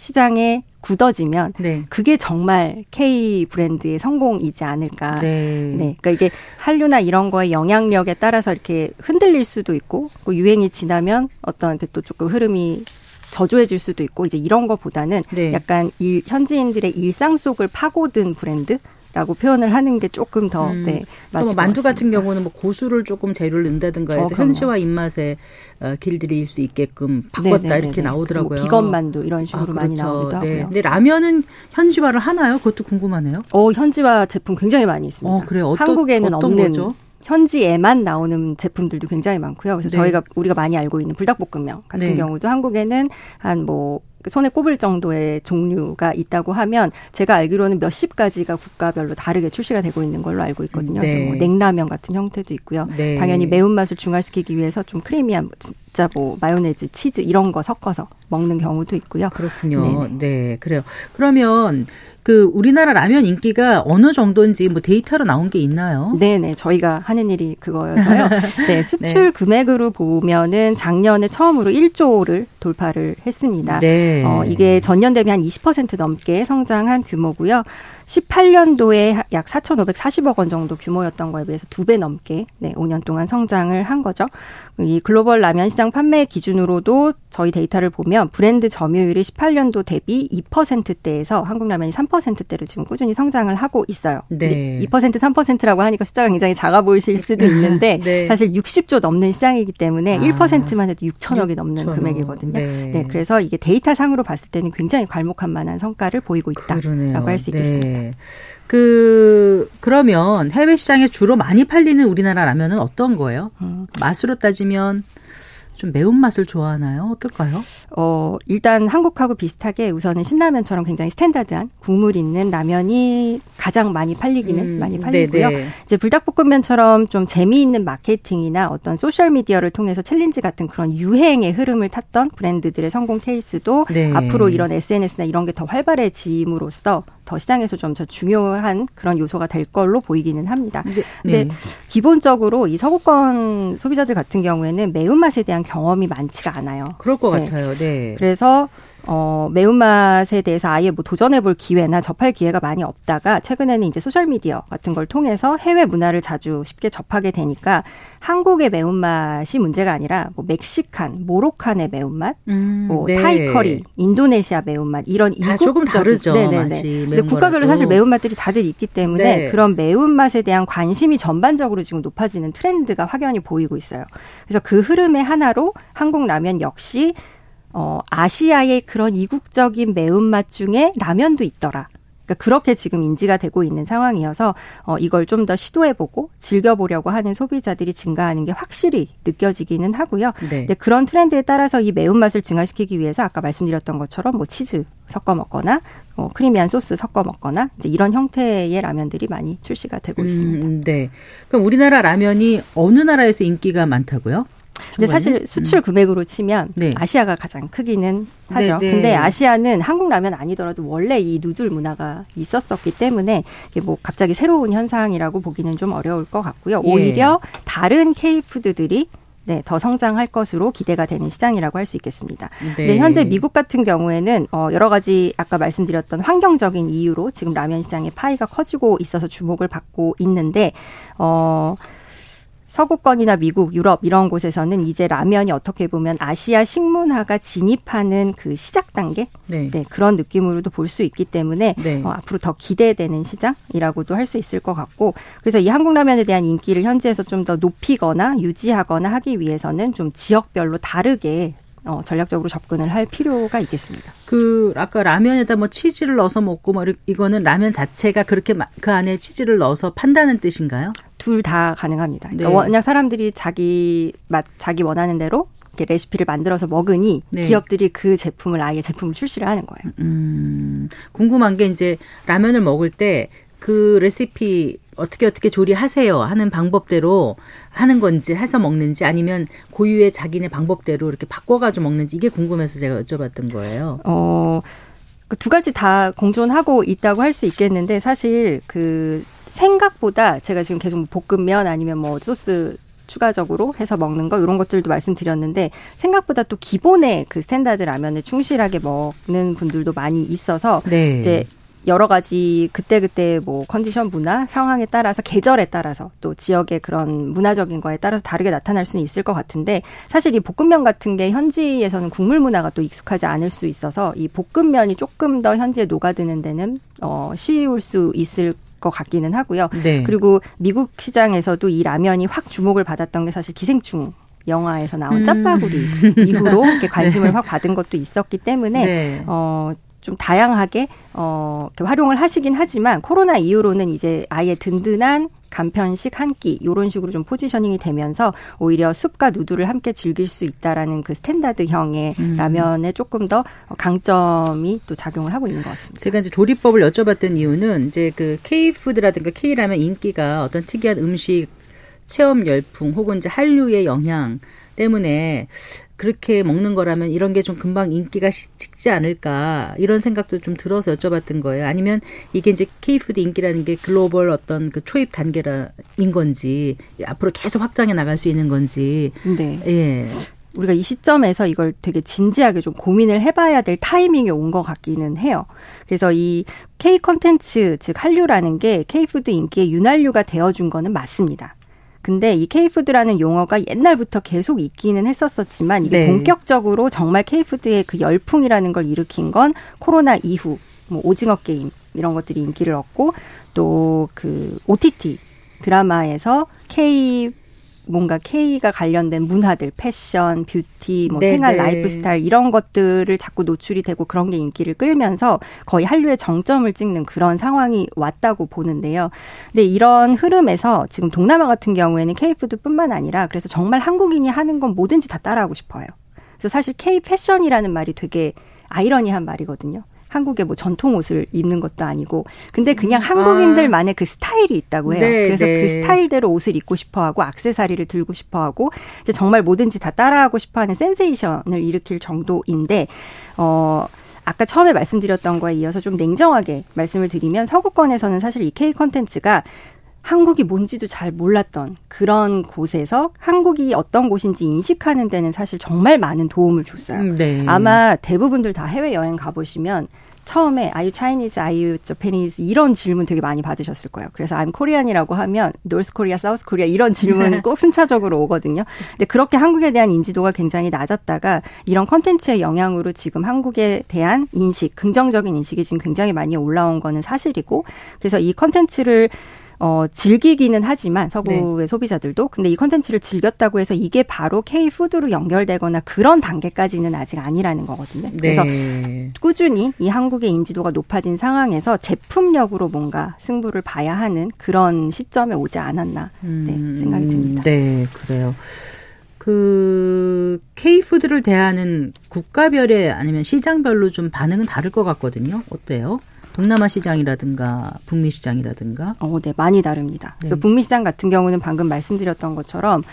시장에 굳어지면 네. 그게 정말 K 브랜드의 성공이지 않을까. 네. 네. 그러니까 이게 한류나 이런 거에 영향력에 따라서 이렇게 흔들릴 수도 있고 그 유행이 지나면 어떤 또 조금 흐름이 저조해질 수도 있고 이제 이런 거보다는 네. 약간 일, 현지인들의 일상 속을 파고든 브랜드 라고 표현을 하는 게 조금 더 음. 네, 맞을 뭐 만두 같은 경우는 뭐 고수를 조금 재료를 넣는다든가 해서 어, 현지화 입맛에 어, 길들일 수 있게끔 바꿨다 네네네네. 이렇게 나오더라고요. 뭐 비건 만두 이런 식으로 아, 그렇죠. 많이 나오기도 네. 하고요. 근데 라면은 현지화를 하나요? 그것도 궁금하네요. 어, 현지화 제품 굉장히 많이 있습니다. 어, 그래요? 어떠, 한국에는 없는 거죠? 현지에만 나오는 제품들도 굉장히 많고요. 그래서 네. 저희가 우리가 많이 알고 있는 불닭볶음면 같은 네. 경우도 한국에는 한뭐 손에 꼽을 정도의 종류가 있다고 하면 제가 알기로는 몇십 가지가 국가별로 다르게 출시가 되고 있는 걸로 알고 있거든요. 네. 그래서 뭐 냉라면 같은 형태도 있고요. 네. 당연히 매운맛을 중화시키기 위해서 좀 크리미한 진짜 뭐 마요네즈, 치즈 이런 거 섞어서 먹는 경우도 있고요. 그렇군요. 네네. 네, 그래요. 그러면 그 우리나라 라면 인기가 어느 정도인지 뭐 데이터로 나온 게 있나요? 네 네. 저희가 하는 일이 그거여서요. 네. 수출 네. 금액으로 보면은 작년에 처음으로 1조를 돌파를 했습니다. 네. 어, 이게 전년 대비 한 20% 넘게 성장한 규모고요. 18년도에 약 4,540억 원 정도 규모였던 거에 비해서 두 배 넘게 네, 5년 동안 성장을 한 거죠. 이 글로벌 라면 시장 판매 기준으로도 저희 데이터를 보면 브랜드 점유율이 18년도 대비 2%대에서 한국 라면이 3% 대를 지금 꾸준히 성장을 하고 있어요. 네. 2% 3%라고 하니까 숫자가 굉장히 작아 보이실 수도 있는데 네. 사실 60조 넘는 시장이기 때문에 아. 1%만 해도 6천억이 6천억. 넘는 금액이거든요. 네. 네. 그래서 이게 데이터 상으로 봤을 때는 굉장히 괄목할 만한 성과를 보이고 있다라고 할 수 있겠습니다. 네. 그 그러면 해외 시장에 주로 많이 팔리는 우리나라 라면은 어떤 거예요? 음. 맛으로 따지면 좀 매운맛을 좋아하나요? 어떨까요? 어, 일단 한국하고 비슷하게 우선은 신라면처럼 굉장히 standard한 국물 있는 라면이 가장 많이 팔리기는 음, 많이 팔리고요. 네네. 이제 불닭볶음면처럼 좀 재미있는 마케팅이나 어떤 소셜 미디어를 통해서 challenge 같은 그런 유행의 흐름을 탔던 브랜드들의 성공 케이스도 네. 앞으로 이런 SNS나 이런 게 더 활발해짐으로써 더 시장에서 좀 더 중요한 그런 요소가 될 걸로 보이기는 합니다. 네. 근데 네. 기본적으로 이 서구권 소비자들 같은 경우에는 매운맛에 대한 경험이 많지가 않아요. 그럴 것 네. 같아요. 네. 그래서 어, 매운맛에 대해서 아예 뭐 도전해볼 기회나 접할 기회가 많이 없다가 최근에는 이제 소셜미디어 같은 걸 통해서 해외 문화를 자주 쉽게 접하게 되니까 한국의 매운맛이 문제가 아니라 뭐 멕시칸, 모로칸의 매운맛, 음, 뭐 네. 타이 커리, 인도네시아 매운맛 이런 이국 조금 다르죠. 네네네. 근데 국가별로 사실 매운맛들이 다들 있기 때문에 네. 그런 매운맛에 대한 관심이 전반적으로 지금 높아지는 트렌드가 확연히 보이고 있어요. 그래서 그 흐름의 하나로 한국 라면 역시 어, 아시아의 그런 이국적인 매운맛 중에 라면도 있더라. 그러니까 그렇게 지금 인지가 되고 있는 상황이어서 어, 이걸 좀 더 시도해보고 즐겨보려고 하는 소비자들이 증가하는 게 확실히 느껴지기는 하고요. 네. 근데 그런 트렌드에 따라서 이 매운맛을 증가시키기 위해서 아까 말씀드렸던 것처럼 뭐 치즈 섞어 먹거나 어, 크리미한 소스 섞어 먹거나 이제 이런 형태의 라면들이 많이 출시가 되고 음, 있습니다. 네. 그럼 우리나라 라면이 어느 나라에서 인기가 많다고요? 근데 사실 수출 음. 금액으로 치면 네. 아시아가 가장 크기는 하죠. 네, 네. 근데 아시아는 한국 라면 아니더라도 원래 이 누들 문화가 있었었기 때문에 이게 뭐 갑자기 새로운 현상이라고 보기는 좀 어려울 것 같고요. 예. 오히려 다른 K푸드들이 네, 더 성장할 것으로 기대가 되는 시장이라고 할 수 있겠습니다. 네. 네, 현재 미국 같은 경우에는 어 여러 가지 아까 말씀드렸던 환경적인 이유로 지금 라면 시장의 파이가 커지고 있어서 주목을 받고 있는데 어 서구권이나 미국, 유럽 이런 곳에서는 이제 라면이 어떻게 보면 아시아 식문화가 진입하는 그 시작 단계 네. 네 그런 느낌으로도 볼 수 있기 때문에 네. 어, 앞으로 더 기대되는 시장이라고도 할 수 있을 것 같고 그래서 이 한국 라면에 대한 인기를 현지에서 좀 더 높이거나 유지하거나 하기 위해서는 좀 지역별로 다르게 어, 전략적으로 접근을 할 필요가 있겠습니다. 그 아까 라면에다 뭐 치즈를 넣어서 먹고 뭐 이거는 라면 자체가 그렇게 그 안에 치즈를 넣어서 판다는 뜻인가요? 둘 다 가능합니다. 그러니까 네. 그냥 사람들이 자기 맛 자기 원하는 대로 레시피를 만들어서 먹으니 네. 기업들이 그 제품을 아예 제품을 출시를 하는 거예요. 음, 궁금한 게 이제 라면을 먹을 때 그 레시피 어떻게 어떻게 조리하세요 하는 방법대로 하는 건지 해서 먹는지 아니면 고유의 자기네 방법대로 이렇게 바꿔가지고 먹는지 이게 궁금해서 제가 여쭤봤던 거예요. 어, 그두 가지 다 공존하고 있다고 할 수 있겠는데 사실 그 생각보다 제가 지금 계속 뭐 볶음면 아니면 뭐 소스 추가적으로 해서 먹는 거 이런 것들도 말씀드렸는데 생각보다 또 기본의 그 스탠다드 라면을 충실하게 먹는 분들도 많이 있어서 네. 이제 여러 가지 그때그때 뭐 컨디션 문화 상황에 따라서 계절에 따라서 또 지역의 그런 문화적인 거에 따라서 다르게 나타날 수는 있을 것 같은데 사실 이 볶음면 같은 게 현지에서는 국물 문화가 또 익숙하지 않을 수 있어서 이 볶음면이 조금 더 현지에 녹아드는 데는 어 쉬울 수 있을 것 같기는 하고요. 네. 그리고 미국 시장에서도 이 라면이 확 주목을 받았던 게 사실 기생충 영화에서 나온 음. 짜파구리 이후로 이렇게 관심을 네. 확 받은 것도 있었기 때문에 네. 어 좀 다양하게 어 활용을 하시긴 하지만 코로나 이후로는 이제 아예 든든한 간편식 한끼 요런 식으로 좀 positioning이 되면서 오히려 soup과 noodle을 함께 즐길 수 있다라는 그 스탠다드형의 음. 라면에 조금 더 강점이 또 작용을 하고 있는 것 같습니다. 제가 이제 조리법을 여쭤봤던 이유는 이제 그 K 푸드라든가 K 라면 인기가 어떤 특이한 음식 체험 열풍 혹은 이제 한류의 영향 때문에 그렇게 먹는 거라면 이런 게 좀 금방 인기가 식지 않을까 이런 생각도 좀 들어서 여쭤봤던 거예요. 아니면 이게 이제 K푸드 인기라는 게 글로벌 어떤 그 초입 단계라인 건지 앞으로 계속 확장해 나갈 수 있는 건지. 네. 예. 우리가 이 시점에서 이걸 되게 진지하게 좀 고민을 해봐야 될 타이밍이 온 것 같기는 해요. 그래서 이 K 컨텐츠, 즉 한류라는 게 K푸드 인기의 윤활유가 되어준 거는 맞습니다. 근데 이 K푸드라는 용어가 옛날부터 계속 있기는 했었었지만 이게 네. 본격적으로 정말 K푸드의 그 열풍이라는 걸 일으킨 건 코로나 이후 뭐 오징어 게임 이런 것들이 인기를 얻고 또 그 OTT 드라마에서 K 뭔가 K가 관련된 문화들, 패션, 뷰티, 뭐 네네. 생활 라이프 스타일 이런 것들을 자꾸 노출이 되고 그런 게 인기를 끌면서 거의 한류의 정점을 찍는 그런 상황이 왔다고 보는데요. 근데 이런 흐름에서 지금 동남아 같은 경우에는 K푸드뿐만 아니라 그래서 정말 한국인이 하는 건 뭐든지 다 따라하고 싶어요. 그래서 사실 K 패션이라는 말이 되게 아이러니한 말이거든요. 한국의 뭐 전통 옷을 입는 것도 아니고 근데 그냥 음. 한국인들만의 아. 그 스타일이 있다고 해요. 네, 그래서 네. 그 스타일대로 옷을 입고 싶어 하고 악세사리를 들고 싶어 하고 이제 정말 뭐든지 다 따라하고 싶어 하는 센세이션을 일으킬 정도인데 어 아까 처음에 말씀드렸던 거에 이어서 좀 냉정하게 말씀을 드리면 서구권에서는 사실 이 K 컨텐츠가 한국이 뭔지도 잘 몰랐던 그런 곳에서 한국이 어떤 곳인지 인식하는 데는 사실 정말 많은 도움을 줬어요. 음, 네. 아마 대부분들 다 해외 여행 가보시면 처음에 Chinese, are you Japanese 이런 질문 되게 많이 받으셨을 거예요. 그래서 I'm Korean이라고 하면 North Korea, South Korea 이런 질문 꼭 순차적으로 오거든요. 근데 그렇게 한국에 대한 인지도가 굉장히 낮았다가 이런 컨텐츠의 영향으로 지금 한국에 대한 인식, 긍정적인 인식이 지금 굉장히 많이 올라온 거는 사실이고 그래서 이 컨텐츠를 어, 즐기기는 하지만 서구의 네. 소비자들도 근데 이 컨텐츠를 즐겼다고 해서 이게 바로 K 푸드로 연결되거나 그런 단계까지는 아직 아니라는 거거든요. 그래서 네. 꾸준히 이 한국의 인지도가 높아진 상황에서 제품력으로 뭔가 승부를 봐야 하는 그런 시점에 오지 않았나 네, 음, 생각이 듭니다. 네, 그래요. 그 K푸드를 대하는 국가별의 아니면 시장별로 좀 반응은 다를 것 같거든요. 어때요? 동남아 시장이라든가 북미 시장이라든가. 어, 네, 많이 다릅니다. 그래서 네. 북미 시장 같은 경우는 방금 말씀드렸던 것처럼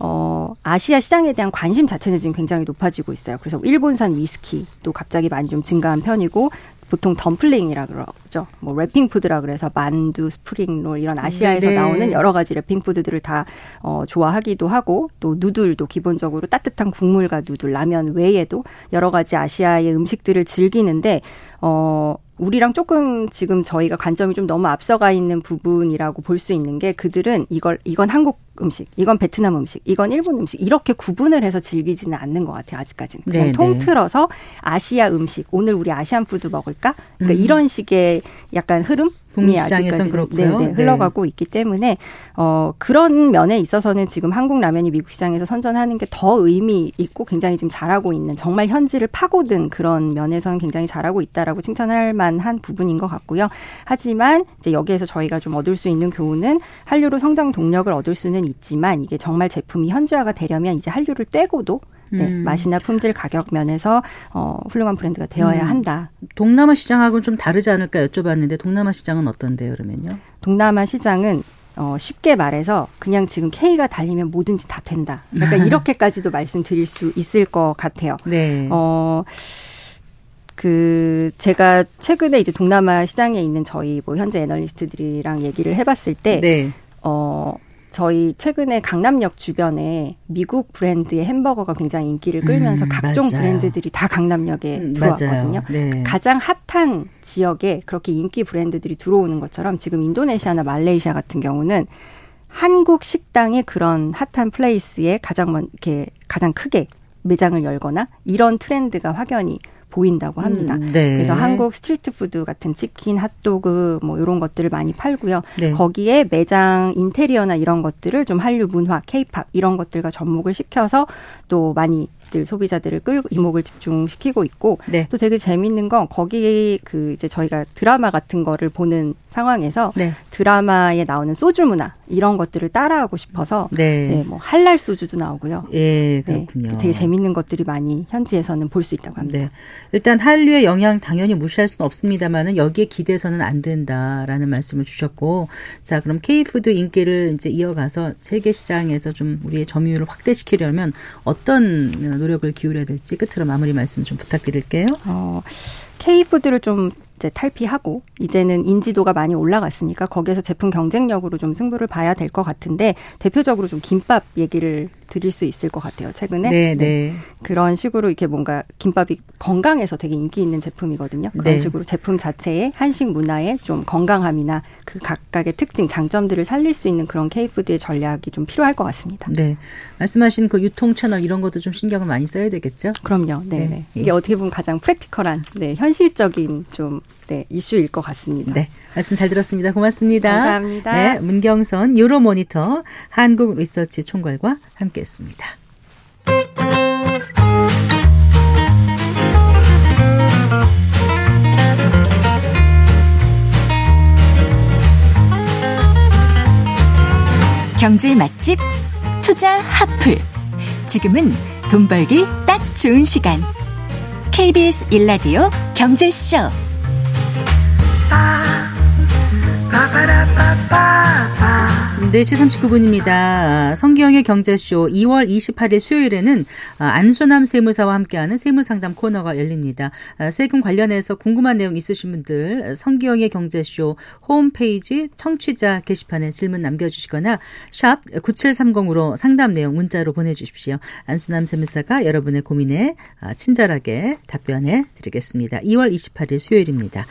어, 아시아 시장에 대한 관심 자체는 지금 굉장히 높아지고 있어요. 그래서 일본산 위스키도 갑자기 많이 좀 증가한 편이고 보통 dumpling이라 그러죠. 뭐 wrapping food라 그래서 만두, 스프링롤 이런 아시아에서 네 나오는 여러 가지 wrapping food들을 다 어, 좋아하기도 하고 또 noodle도 기본적으로 따뜻한 국물과 noodle, 라면 외에도 여러 가지 아시아의 음식들을 즐기는데 어 우리랑 조금 지금 저희가 관점이 좀 너무 앞서가 있는 부분이라고 볼 수 있는 게 그들은 이걸 이건 한국 음식, 이건 베트남 음식, 이건 일본 음식 이렇게 구분을 해서 즐기지는 않는 것 같아요 아직까지는 그냥 네, 네. 통틀어서 아시아 음식 오늘 우리 Asian food 먹을까? 그러니까 음. 이런 식의 약간 흐름 북미 시장에서는 그렇고요. 네, 네, 흘러가고 네. 있기 때문에 어 그런 면에 있어서는 지금 한국 라면이 미국 시장에서 선전하는 게 더 의미 있고 굉장히 지금 잘하고 있는 정말 현지를 파고든 그런 면에서는 굉장히 잘하고 있다라고 칭찬할 만한 부분인 것 같고요. 하지만 이제 여기에서 저희가 좀 얻을 수 있는 교훈은 한류로 성장 동력을 얻을 수는 있지만 이게 정말 제품이 현지화가 되려면 이제 한류를 떼고도 네, 음. 맛이나 품질 가격 면에서 어, 훌륭한 브랜드가 되어야 음. 한다. 동남아 시장하고는 좀 다르지 않을까 여쭤봤는데 동남아 시장은 어떤데요, 그러면요? 동남아 시장은 어, 쉽게 말해서 그냥 지금 K가 달리면 뭐든지 다 된다. 약간 이렇게까지도 말씀드릴 수 있을 것 같아요. 네. 어, 그 제가 최근에 이제 동남아 시장에 있는 저희 뭐 현재 애널리스트들이랑 얘기를 해봤을 때, 네. 어 저희 최근에 강남역 주변에 미국 브랜드의 햄버거가 굉장히 인기를 끌면서 음, 각종 맞아요. 브랜드들이 다 강남역에 음, 들어왔거든요. 네. 가장 핫한 지역에 그렇게 인기 브랜드들이 들어오는 것처럼 지금 인도네시아나 말레이시아 같은 경우는 한국 식당의 그런 핫한 플레이스에 가장 먼 이렇게 가장 크게 매장을 열거나 이런 트렌드가 확연히 보인다고 합니다. 음, 네. 그래서 한국 street food 같은 치킨, 핫도그 뭐 이런 것들을 많이 팔고요. 네. 거기에 매장 인테리어나 이런 것들을 좀 한류 문화, 케이팝 이런 것들과 접목을 시켜서 또 많이 들 소비자들을 끌고 이목을 집중시키고 있고 네. 또 되게 재밌는 건 거기 그 이제 저희가 드라마 같은 거를 보는 상황에서 네. 드라마에 나오는 소주 문화 이런 것들을 따라하고 싶어서 네. 네, 뭐 할랄 소주도 나오고요. 예, 네, 그렇군요. 되게 재밌는 것들이 많이 현지에서는 볼 수 있다고 합니다. 네. 일단 한류의 영향 당연히 무시할 수는 없습니다만은 여기에 기대서는 안 된다라는 말씀을 주셨고 자, 그럼 K푸드 인기를 이제 이어가서 세계 시장에서 좀 우리의 점유율을 확대시키려면 어떤 노력을 기울여야 될지 끝으로 마무리 말씀 좀 부탁드릴게요. 어, K푸드를 좀 이제 탈피하고 이제는 인지도가 많이 올라갔으니까 거기에서 제품 경쟁력으로 좀 승부를 봐야 될 것 같은데 대표적으로 좀 김밥 얘기를 드릴 수 있을 것 같아요. 최근에 네, 네. 네. 그런 식으로 이렇게 뭔가 김밥이 건강해서 되게 인기 있는 제품이거든요. 그런 네. 식으로 제품 자체의 한식 문화의 좀 건강함이나 그 각각의 특징, 장점들을 살릴 수 있는 그런 K푸드의 전략이 좀 필요할 것 같습니다. 네, 말씀하신 그 유통 채널 이런 것도 좀 신경을 많이 써야 되겠죠. 그럼요. 네, 네. 네. 이게 어떻게 보면 가장 프랙티컬한, 네, 현실적인 좀 네, 이슈일 것 같습니다. 네. 말씀 잘 들었습니다. 고맙습니다. 감사합니다. 네, 문경선 유로 모니터 한국 리서치 총괄과 함께 했습니다. 경제 맛집 투자 하플. 지금은 돈 벌기 딱 좋은 시간. KBS 일라디오 경제쇼. 4시 39분입니다. 성기영의 경제쇼 2월 28일 수요일에는 안수남 세무사와 함께하는 세무상담 코너가 열립니다. 세금 관련해서 궁금한 내용 있으신 분들 성기영의 경제쇼 홈페이지 청취자 게시판에 질문 남겨주시거나 샵 9730으로 상담 내용 문자로 보내주십시오. 안수남 세무사가 여러분의 고민에 친절하게 답변해 드리겠습니다. 2월 28일 수요일입니다.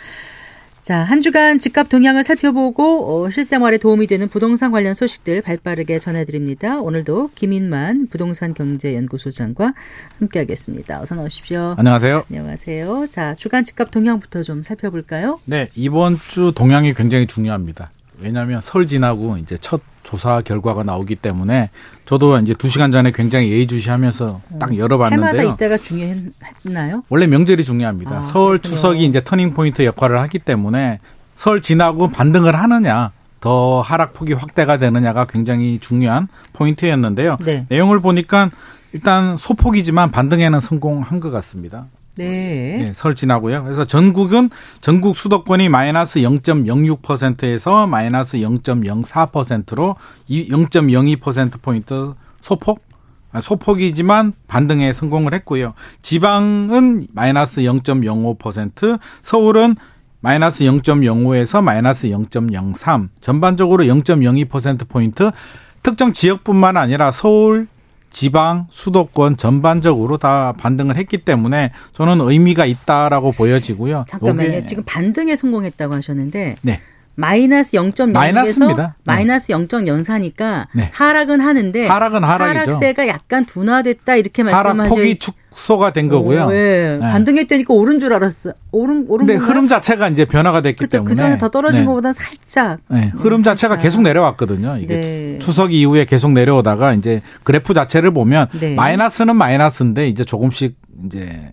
자, 한 주간 집값 동향을 살펴보고 어, 실생활에 도움이 되는 부동산 관련 소식들 발빠르게 전해드립니다. 오늘도 김인만 부동산 경제연구소장과 함께하겠습니다. 어서 나오십시오. 안녕하세요. 안녕하세요. 자, 주간 집값 동향부터 좀 살펴볼까요? 네, 이번 주 동향이 굉장히 중요합니다. 왜냐하면 설 지나고 이제 첫 조사 결과가 나오기 때문에 저도 이제 두 시간 전에 굉장히 예의주시하면서 딱 어, 열어봤는데요. 해마다 이때가 중요했나요? 원래 명절이 중요합니다. 아, 설 추석이 이제 터닝 포인트 역할을 하기 때문에 설 지나고 반등을 하느냐 더 하락폭이 확대가 되느냐가 굉장히 중요한 포인트였는데요. 네. 내용을 보니까 일단 소폭이지만 반등에는 성공한 것 같습니다. 네. 네. 설 지나고요. 그래서 전국은 전국 수도권이 마이너스 0.06%에서 마이너스 0.04%로 0.02% 포인트 소폭 아, 소폭이지만 반등에 성공을 했고요. 지방은 마이너스 0.05%, 서울은 마이너스 0.05에서 마이너스 0.03, 전반적으로 0.02%포인트, 특정 지역뿐만 아니라 서울, 지방, 수도권 전반적으로 다 반등을 했기 때문에 저는 의미가 있다라고 보여지고요. 잠깐만요. 지금 반등에 성공했다고 하셨는데 네. 마이너스 0.0에서 마이너스 0.04니까 네. 하락은 하는데 하락은 하락이죠. 하락세가 약간 둔화됐다 이렇게 말씀하셨 하락 폭이 축 소가 된 거고요. 오, 네. 네. 반등했다니까 오른 줄 알았어. 오른 오른 근데 흐름 자체가 이제 변화가 됐기 그쵸, 때문에 그 전에 더 떨어진 네. 것보다 살짝 네. 흐름 자체가 살짝. 계속 내려왔거든요. 이게 네. 추석 이후에 계속 내려오다가 이제 그래프 자체를 보면 네. 마이너스는 마이너스인데 이제 조금씩 이제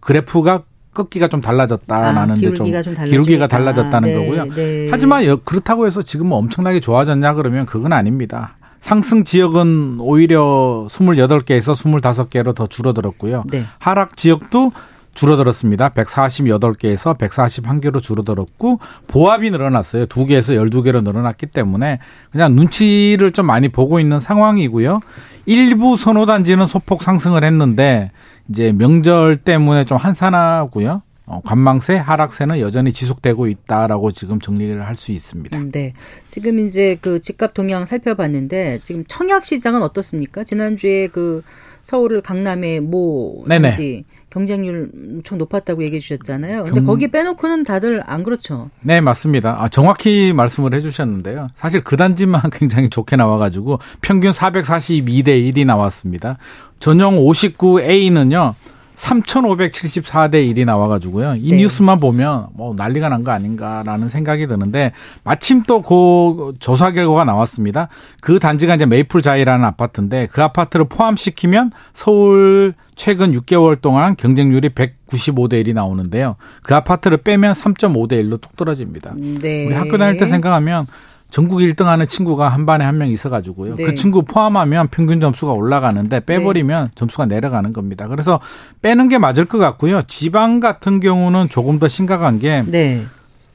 그래프가 꺾기가 좀 달라졌다라는 아, 기울기가 좀, 좀 기울기가 달라졌다는 네, 거고요. 네. 하지만 그렇다고 해서 지금 뭐 엄청나게 좋아졌냐 그러면 그건 아닙니다. 상승 지역은 오히려 28개에서 25개로 더 줄어들었고요. 네. 하락 지역도 줄어들었습니다. 148개에서 141개로 줄어들었고 보합이 늘어났어요. 2개에서 12개로 늘어났기 때문에 그냥 눈치를 좀 많이 보고 있는 상황이고요. 일부 선호단지는 소폭 상승을 했는데 이제 명절 때문에 좀 한산하고요. 어, 관망세 하락세는 여전히 지속되고 있다라고 지금 정리를 할 수 있습니다. 음, 네. 지금 이제 그 집값 동향 살펴봤는데 지금 청약 시장은 어떻습니까? 지난주에 그 서울을 강남의 모 단지 경쟁률 엄청 높았다고 얘기해 주셨잖아요. 근데 경... 거기 빼놓고는 다들 안 그렇죠. 네, 맞습니다. 아, 정확히 말씀을 해 주셨는데요. 사실 그 단지만 굉장히 좋게 나와 가지고 평균 442대 1이 나왔습니다. 전용 59A는요. 3,574대 1이 나와가지고요. 이 네. 뉴스만 보면 뭐 난리가 난 거 아닌가라는 생각이 드는데 마침 또 그 조사 결과가 나왔습니다. 그 단지가 이제 메이플 자이라는 아파트인데 그 아파트를 포함시키면 서울 최근 6개월 동안 경쟁률이 195대 1이 나오는데요. 그 아파트를 빼면 3.5대 1로 뚝 떨어집니다. 네. 우리 학교 다닐 때 생각하면 전국 1등 하는 친구가 한 반에 한 명 있어가지고요. 네. 그 친구 포함하면 평균 점수가 올라가는데 빼버리면 네. 점수가 내려가는 겁니다. 그래서 빼는 게 맞을 것 같고요. 지방 같은 경우는 조금 더 심각한 게. 네.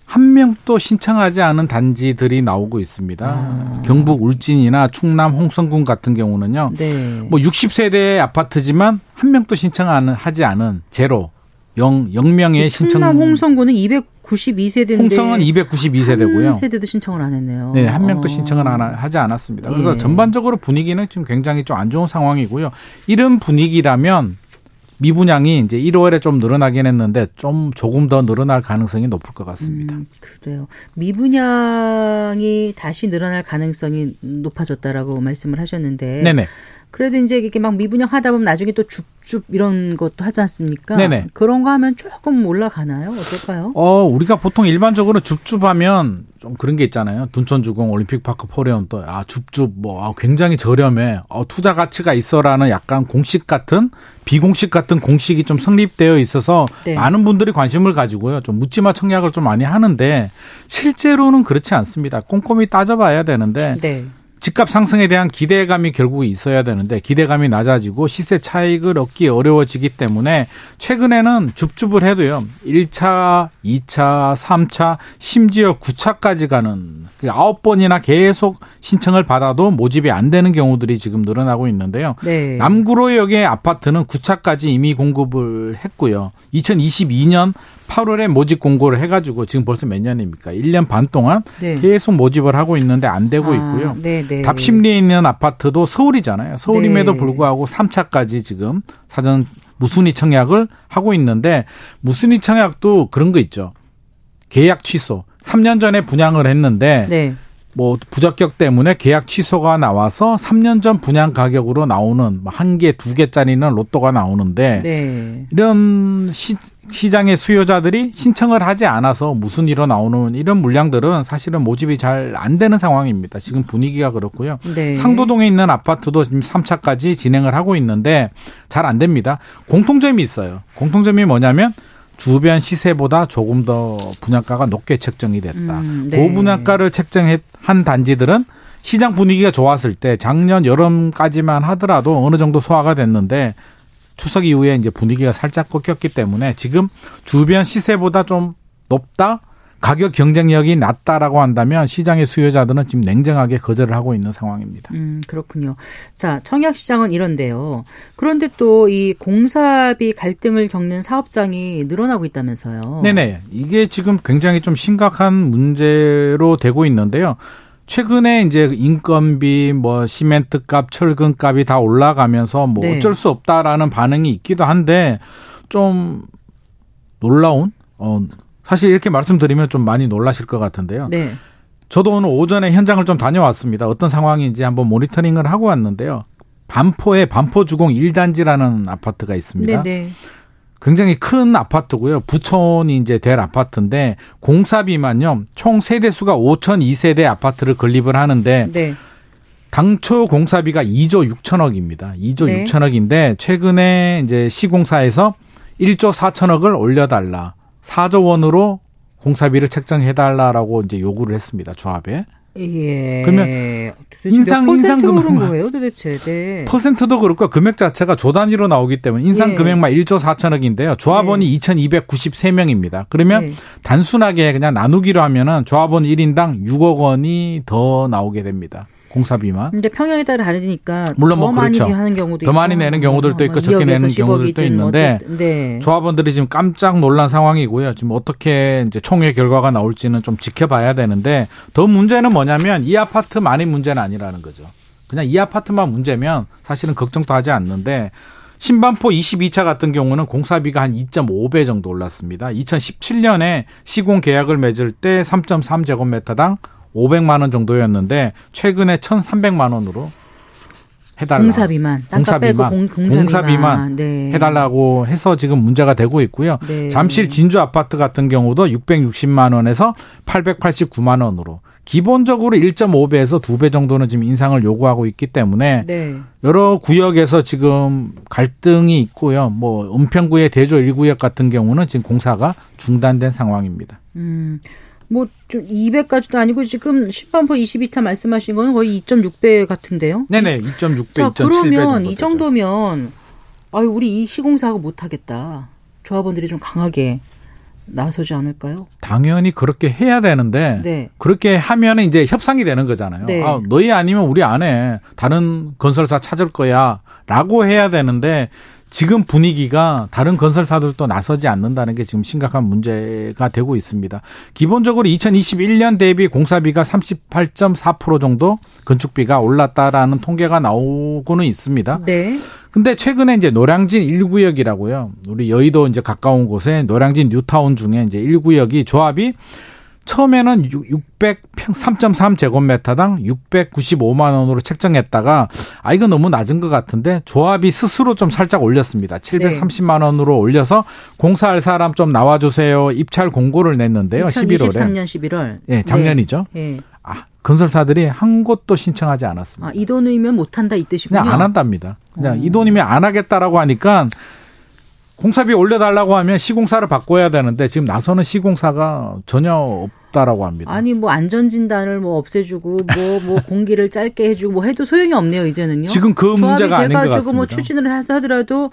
한 명도 신청하지 않은 단지들이 나오고 있습니다. 아. 경북 울진이나 충남 홍성군 같은 경우는요. 네. 뭐 60세대 아파트지만 한 명도 신청하지 않은 제로 영, 영명의 신청. 충남 홍성군은 292세대인데. 홍성은 292세대고요. 한 세대도 신청을 안 했네요. 네, 한 명도 어. 신청을 안 하지 않았습니다. 그래서 예. 전반적으로 분위기는 지금 굉장히 좀 안 좋은 상황이고요. 이런 분위기라면 미분양이 이제 1월에 좀 늘어나긴 했는데 좀 조금 더 늘어날 가능성이 높을 것 같습니다. 음, 그래요. 미분양이 다시 늘어날 가능성이 높아졌다라고 말씀을 하셨는데. 네네. 그래도 이제 이렇게 막 미분양 하다 보면 나중에 또 줍줍 이런 것도 하지 않습니까? 네네. 그런 거 하면 조금 올라가나요? 어떨까요? 어, 우리가 보통 일반적으로 줍줍 하면 좀 그런 게 있잖아요. 둔촌주공 올림픽파크 포레온 또, 아, 줍줍, 뭐, 아, 굉장히 저렴해. 어, 투자 가치가 있어라는 약간 공식 같은, 비공식 같은 공식이 좀 성립되어 있어서 네. 많은 분들이 관심을 가지고요. 좀 묻지마 청약을 좀 많이 하는데 실제로는 그렇지 않습니다. 꼼꼼히 따져봐야 되는데 네. 집값 상승에 대한 기대감이 결국 있어야 되는데 기대감이 낮아지고 시세 차익을 얻기 어려워지기 때문에 최근에는 줍줍을 해도요. 1차, 2차, 3차, 심지어 9차까지 가는 9번이나 그 계속 신청을 받아도 모집이 안 되는 경우들이 지금 늘어나고 있는데요. 네. 남구로역의 아파트는 9차까지 이미 공급을 했고요. 2022년 8월에 모집 공고를 해가지고 지금 벌써 몇 년입니까? 1년 반 동안 네. 계속 모집을 하고 있는데 안 되고 아, 있고요. 네, 네. 답심리에 있는 아파트도 서울이잖아요. 서울임에도 네. 불구하고 3차까지 지금 사전 무순위 청약을 하고 있는데 무순위 청약도 그런 거 있죠. 계약 취소. 3년 전에 분양을 했는데 네. 뭐 부적격 때문에 계약 취소가 나와서 3년 전 분양 가격으로 나오는 뭐한 개, 두 개짜리는 로또가 나오는데 네. 이런 시, 시장의 수요자들이 신청을 하지 않아서 무슨 일로 나오는 이런 물량들은 사실은 모집이 잘 안 되는 상황입니다. 지금 분위기가 그렇고요. 네. 상도동에 있는 아파트도 지금 3차까지 진행을 하고 있는데 잘 안 됩니다. 공통점이 있어요. 공통점이 뭐냐면 주변 시세보다 조금 더 분양가가 높게 책정이 됐다. 음, 네. 고분양가를 책정한 단지들은 시장 분위기가 좋았을 때 작년 여름까지만 하더라도 어느 정도 소화가 됐는데 추석 이후에 이제 분위기가 살짝 꺾였기 때문에 지금 주변 시세보다 좀 높다 가격 경쟁력이 낮다라고 한다면 시장의 수요자들은 지금 냉정하게 거절을 하고 있는 상황입니다. 음, 그렇군요. 자, 청약 시장은 이런데요. 그런데 또 이 공사비 갈등을 겪는 사업장이 늘어나고 있다면서요. 네네. 이게 지금 굉장히 좀 심각한 문제로 되고 있는데요. 최근에 이제 인건비, 뭐 시멘트 값, 철근 값이 다 올라가면서 뭐 네. 어쩔 수 없다라는 반응이 있기도 한데 좀 놀라운 어 사실 이렇게 말씀드리면 좀 많이 놀라실 것 같은데요. 네. 저도 오늘 오전에 현장을 좀 다녀왔습니다. 어떤 상황인지 한번 모니터링을 하고 왔는데요. 반포에 반포주공 1단지라는 아파트가 있습니다. 네네. 네. 굉장히 큰 아파트고요. 부촌이 이제 될 아파트인데 공사비만요. 총 세대 수가 5,002세대 아파트를 건립을 하는데 네. 당초 공사비가 2조 6천억입니다. 2조 네. 6천억인데 최근에 이제 시공사에서 1조 4천억을 올려달라. 4조 원으로 공사비를 책정해달라라고 이제 요구를 했습니다. 조합에. 예. 그러면 인상 인상 금액만 거예요, 도대체. 네. 퍼센트도 그렇고 금액 자체가 조 단위로 나오기 때문에 인상 예. 금액만 1조 4천억인데요. 조합원이 예. 2,293명입니다. 그러면 예. 단순하게 그냥 나누기로 하면은 조합원 1인당 6억 원이 더 나오게 됩니다. 공사비만. 근데 평형에 따라 다르니까 물론 뭐 그렇죠. 많이 하는 경우도 더 많이 내는 경우들도 있고 적게 내는 경우들도 있는데 네. 조합원들이 지금 깜짝 놀란 상황이고요. 지금 어떻게 이제 총회 결과가 나올지는 좀 지켜봐야 되는데 더 문제는 뭐냐면 이 아파트만이 문제는 아니라는 거죠. 그냥 이 아파트만 문제면 사실은 걱정도 하지 않는데 신반포 22차 같은 경우는 공사비가 한 2.5배 정도 올랐습니다. 2017년에 시공 계약을 맺을 때 3.3제곱미터당 500만 원 정도였는데 최근에 1,300만 원으로 해달라. 공사비만. 공사비만. 공, 공사비만, 공사비만 네. 해달라고 해서 지금 문제가 되고 있고요. 네. 잠실 진주 아파트 같은 경우도 660만 원에서 889만 원으로 기본적으로 1.5배에서 2배 정도는 지금 인상을 요구하고 있기 때문에 네. 여러 구역에서 지금 갈등이 있고요. 뭐 은평구의 대조 1구역 같은 경우는 지금 공사가 중단된 상황입니다. 음. 뭐좀 200까지도 아니고 지금 신반포 22차 말씀하신 거는 거의 2.6배 같은데요? 네네, 2.6배, 자, 2.7배 그러면 이 정도면 아유 우리 이 시공사하고 못하겠다. 조합원들이 좀 강하게 나서지 않을까요? 당연히 그렇게 해야 되는데 네. 그렇게 하면 이제 협상이 되는 거잖아요. 네. 아, 너희 아니면 우리 안 해. 다른 건설사 찾을 거야라고 해야 되는데 지금 분위기가 다른 건설사들도 나서지 않는다는 게 지금 심각한 문제가 되고 있습니다. 기본적으로 2021년 대비 공사비가 38.4% 정도 건축비가 올랐다라는 통계가 나오고는 있습니다. 네. 근데 최근에 이제 노량진 1구역이라고요. 우리 여의도 이제 가까운 곳에 노량진 뉴타운 중에 이제 1구역이 조합이 처음에는 600평 3.3 제곱미터당 695만 원으로 책정했다가 아 이거 너무 낮은 것 같은데 조합이 스스로 좀 살짝 올렸습니다. 730만 원으로 올려서 공사할 사람 좀 나와 주세요. 입찰 공고를 냈는데요. 2023년 11월에. 11월. 예, 작년이죠. 네. 네. 아, 건설사들이 한 곳도 신청하지 않았습니다. 아, 이 돈이면 못 한다 이 뜻이군요. 그냥 안 한답니다. 그냥 어. 이 돈이면 안 하겠다라고 하니까 공사비 올려달라고 하면 시공사를 바꿔야 되는데 지금 나서는 시공사가 전혀 없다라고 합니다. 아니 뭐 안전 진단을 뭐 없애주고 뭐뭐 뭐 공기를 짧게 해주고 뭐 해도 소용이 없네요 이제는요. 지금 그 문제가 아닌 것뭐 같습니다. 뭐 추진을 하더라도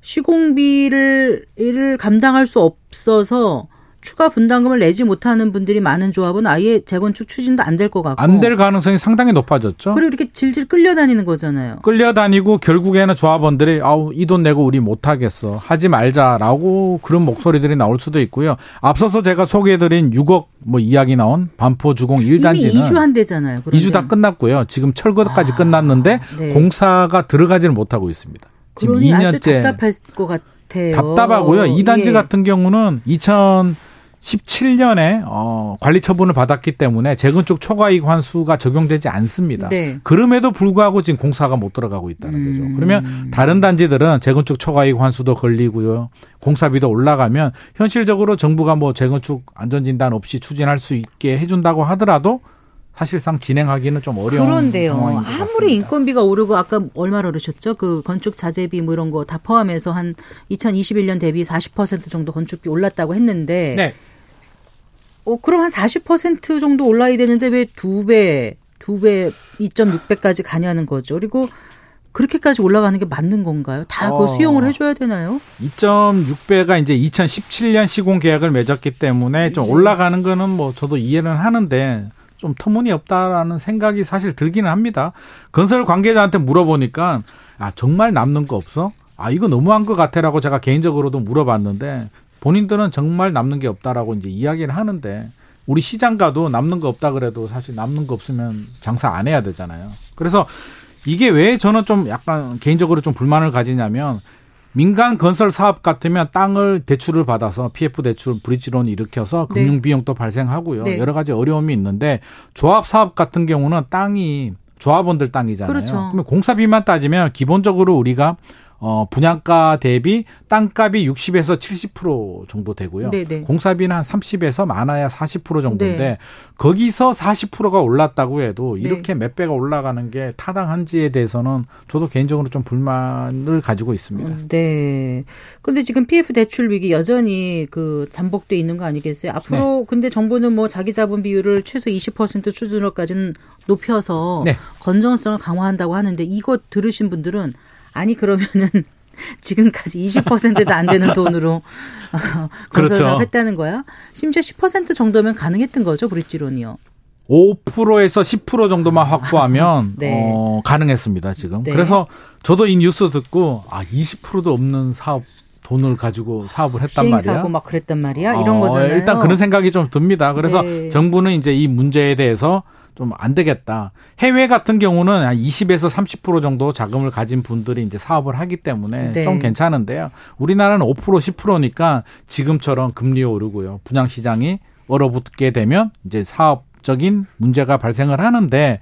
시공비를 를 감당할 수 없어서 추가 분담금을 내지 못하는 분들이 많은 조합은 아예 재건축 추진도 안 될 것 같고 안 될 가능성이 상당히 높아졌죠. 그리고 이렇게 질질 끌려다니는 거잖아요. 끌려다니고 결국에는 조합원들이 아우 이 돈 내고 우리 못 하겠어 하지 말자라고 그런 목소리들이 나올 수도 있고요. 앞서서 제가 소개해드린 6억 뭐 이야기 나온 반포 주공 1단지는 이미 2주 한대잖아요. 2주 다 끝났고요. 지금 철거까지 아, 끝났는데 네. 공사가 들어가지를 못하고 있습니다. 지금 2년째 답답할 것 같아요. 답답하고요. 이 단지 예. 같은 경우는 2000 17년에 어, 관리 처분을 받았기 때문에 재건축 초과이익 환수가 적용되지 않습니다. 네. 그럼에도 불구하고 지금 공사가 못 들어가고 있다는 음. 거죠. 그러면 다른 단지들은 재건축 초과이익 환수도 걸리고요. 공사비도 올라가면 현실적으로 정부가 뭐 재건축 안전진단 없이 추진할 수 있게 해준다고 하더라도 사실상 진행하기는 좀 어려운 그런데요. 상황인 것 아무리 인건비가 오르고 아까 얼마나 오르셨죠? 그 건축 자재비 뭐 이런 거 다 포함해서 한 2021년 대비 40% 정도 건축비 올랐다고 했는데 네. 어, 그럼 한 40% 정도 올라야 되는데 왜 두 배, 두 배, 2.6배까지 가냐는 거죠. 그리고 그렇게까지 올라가는 게 맞는 건가요? 다그 어. 수용을 해줘야 되나요? 2.6배가 이제 2017년 시공 계약을 맺었기 때문에 좀 네. 올라가는 거는 뭐 저도 이해는 하는데 좀 터무니없다라는 생각이 사실 들기는 합니다. 건설 관계자한테 물어보니까 아 정말 남는 거 없어? 아 이거 너무한 것 같아라고 제가 개인적으로도 물어봤는데 본인들은 정말 남는 게 없다라고 이제 이야기를 하는데 우리 시장 가도 남는 거 없다 그래도 사실 남는 거 없으면 장사 안 해야 되잖아요. 그래서 이게 왜 저는 좀 약간 개인적으로 좀 불만을 가지냐면 민간 건설 사업 같으면 땅을 대출을 받아서 PF 대출 브릿지론 일으켜서 네. 금융 비용도 발생하고요. 네. 여러 가지 어려움이 있는데 조합 사업 같은 경우는 땅이 조합원들 땅이잖아요. 그렇죠. 그러면 공사비만 따지면 기본적으로 우리가 어, 분양가 대비 땅값이 60에서 70% 정도 되고요. 네네. 네. 공사비는 한 30에서 많아야 40% 정도인데 네. 거기서 40%가 올랐다고 해도 네. 이렇게 네. 몇 배가 올라가는 게 타당한지에 대해서는 저도 개인적으로 좀 불만을 가지고 있습니다. 음, 네. 근데 지금 PF 대출 위기 여전히 그 잠복돼 있는 거 아니겠어요? 앞으로 네. 근데 정부는 뭐 자기 자본 비율을 최소 20% 수준으로까지는 높여서 네. 건전성을 강화한다고 하는데 이거 들으신 분들은 아니 그러면은 지금까지 20%도 안 되는 돈으로 건설 그렇죠. 했다는 거야. 심지어 10% 정도면 가능했던 거죠, 브릿지론이요. 5%에서 10% 정도만 확보하면 네. 어, 가능했습니다, 지금. 네. 그래서 저도 이 뉴스 듣고 아, 20%도 없는 사업 돈을 가지고 사업을 했단 말이야. 사고 막 그랬단 말이야. 이런 어, 거잖아요. 일단 그런 생각이 좀 듭니다. 그래서 네. 정부는 이제 이 문제에 대해서 좀 안 되겠다. 해외 같은 경우는 한 20에서 30% 정도 자금을 가진 분들이 이제 사업을 하기 때문에 네. 좀 괜찮은데요. 우리나라는 5% 10%니까 지금처럼 금리 오르고요. 분양 시장이 얼어붙게 되면 이제 사업적인 문제가 발생을 하는데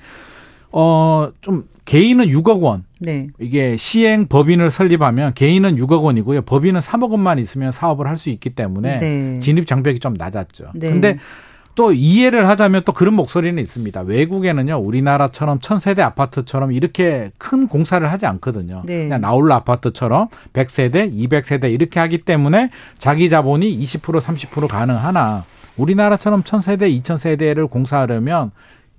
어좀 개인은 6억 원. 네. 이게 시행 법인을 설립하면 개인은 6억 원이고요. 법인은 3억 원만 있으면 사업을 할 수 있기 때문에 네. 진입 장벽이 좀 낮았죠. 네. 근데 또 이해를 하자면 또 그런 목소리는 있습니다. 외국에는요, 우리나라처럼 천세대 아파트처럼 이렇게 큰 공사를 하지 않거든요. 네. 그냥 나홀라 아파트처럼 100세대, 200세대 이렇게 하기 때문에 자기 자본이 20% 30% 가능하나 우리나라처럼 천세대, 2000세대를 공사하려면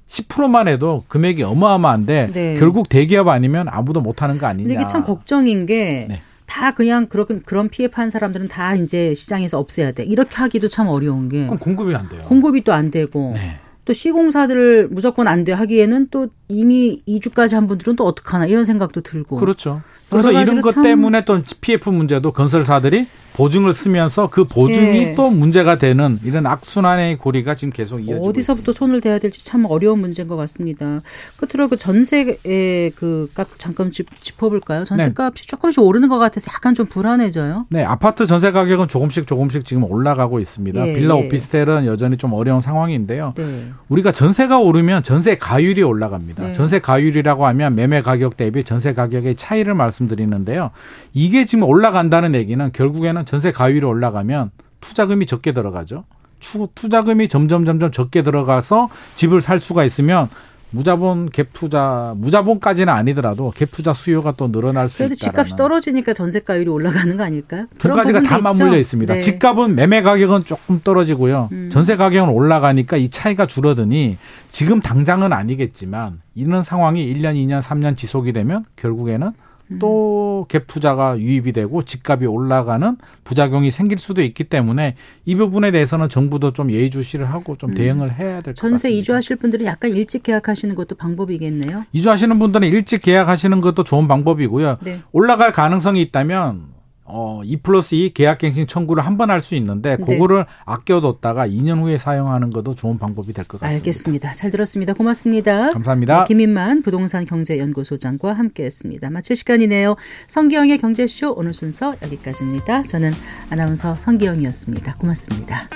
10%만 해도 금액이 어마어마한데 네. 결국 대기업 아니면 아무도 못하는 거 아니냐. 이게 참 걱정인 게 네. 다 그냥 그런 그런 피해 판 사람들은 다 이제 시장에서 없애야 돼. 이렇게 하기도 참 어려운 게. 그럼 공급이 안 돼요. 공급이 또 안 되고. 네. 또 시공사들을 무조건 안 돼 하기에는 또 이미 2주까지 한 분들은 또 어떡하나 이런 생각도 들고. 그렇죠. 그래서 이런 것 때문에 또 PF 문제도 건설사들이 보증을 쓰면서 그 보증이 예. 또 문제가 되는 이런 악순환의 고리가 지금 계속 이어지고 어디서부터 있습니다. 손을 대야 될지 참 어려운 문제인 것 같습니다. 끝으로 그 전세의 그값 잠깐 짚어볼까요? 전세값이 네. 조금씩 오르는 것 같아서 약간 좀 불안해져요. 네, 아파트 전세 가격은 조금씩 조금씩 지금 올라가고 있습니다. 예, 빌라 예. 오피스텔은 여전히 좀 어려운 상황인데요. 네. 우리가 전세가 오르면 전세 가율이 올라갑니다. 네. 전세 가율이라고 하면 매매 가격 대비 전세 가격의 차이를 말씀드리는데요. 이게 지금 올라간다는 얘기는 결국에는 전세 가율이 올라가면 투자금이 적게 들어가죠. 투자금이 점점 점점 적게 들어가서 집을 살 수가 있으면 무자본 갭 투자 무자본까지는 아니더라도 갭 투자 수요가 또 늘어날 수 있다. 그래도 집값이 떨어지니까 전세가율이 올라가는 거 아닐까요? 두 가지가 다 맞물려 있습니다. 네. 집값은 매매 가격은 조금 떨어지고요. 음. 전세 가격은 올라가니까 이 차이가 줄어드니 지금 당장은 아니겠지만 이런 상황이 1년, 2년, 3년 지속이 되면 결국에는 또 갭 투자가 유입이 되고 집값이 올라가는 부작용이 생길 수도 있기 때문에 이 부분에 대해서는 정부도 좀 예의주시를 하고 좀 음. 대응을 해야 될 것 같습니다. 전세 이주하실 분들은 약간 일찍 계약하시는 것도 방법이겠네요. 이주하시는 분들은 일찍 계약하시는 것도 좋은 방법이고요. 네. 올라갈 가능성이 있다면 어, 2 플러스 2 계약갱신 청구를 한 번 할 수 있는데 네. 그거를 네. 아껴뒀다가 2년 후에 사용하는 것도 좋은 방법이 될 것 같습니다. 알겠습니다. 잘 들었습니다. 고맙습니다. 감사합니다. 네, 김인만 부동산 경제연구소장과 함께했습니다. 마칠 시간이네요. 성기영의 경제쇼 오늘 순서 여기까지입니다. 저는 아나운서 성기영이었습니다. 고맙습니다.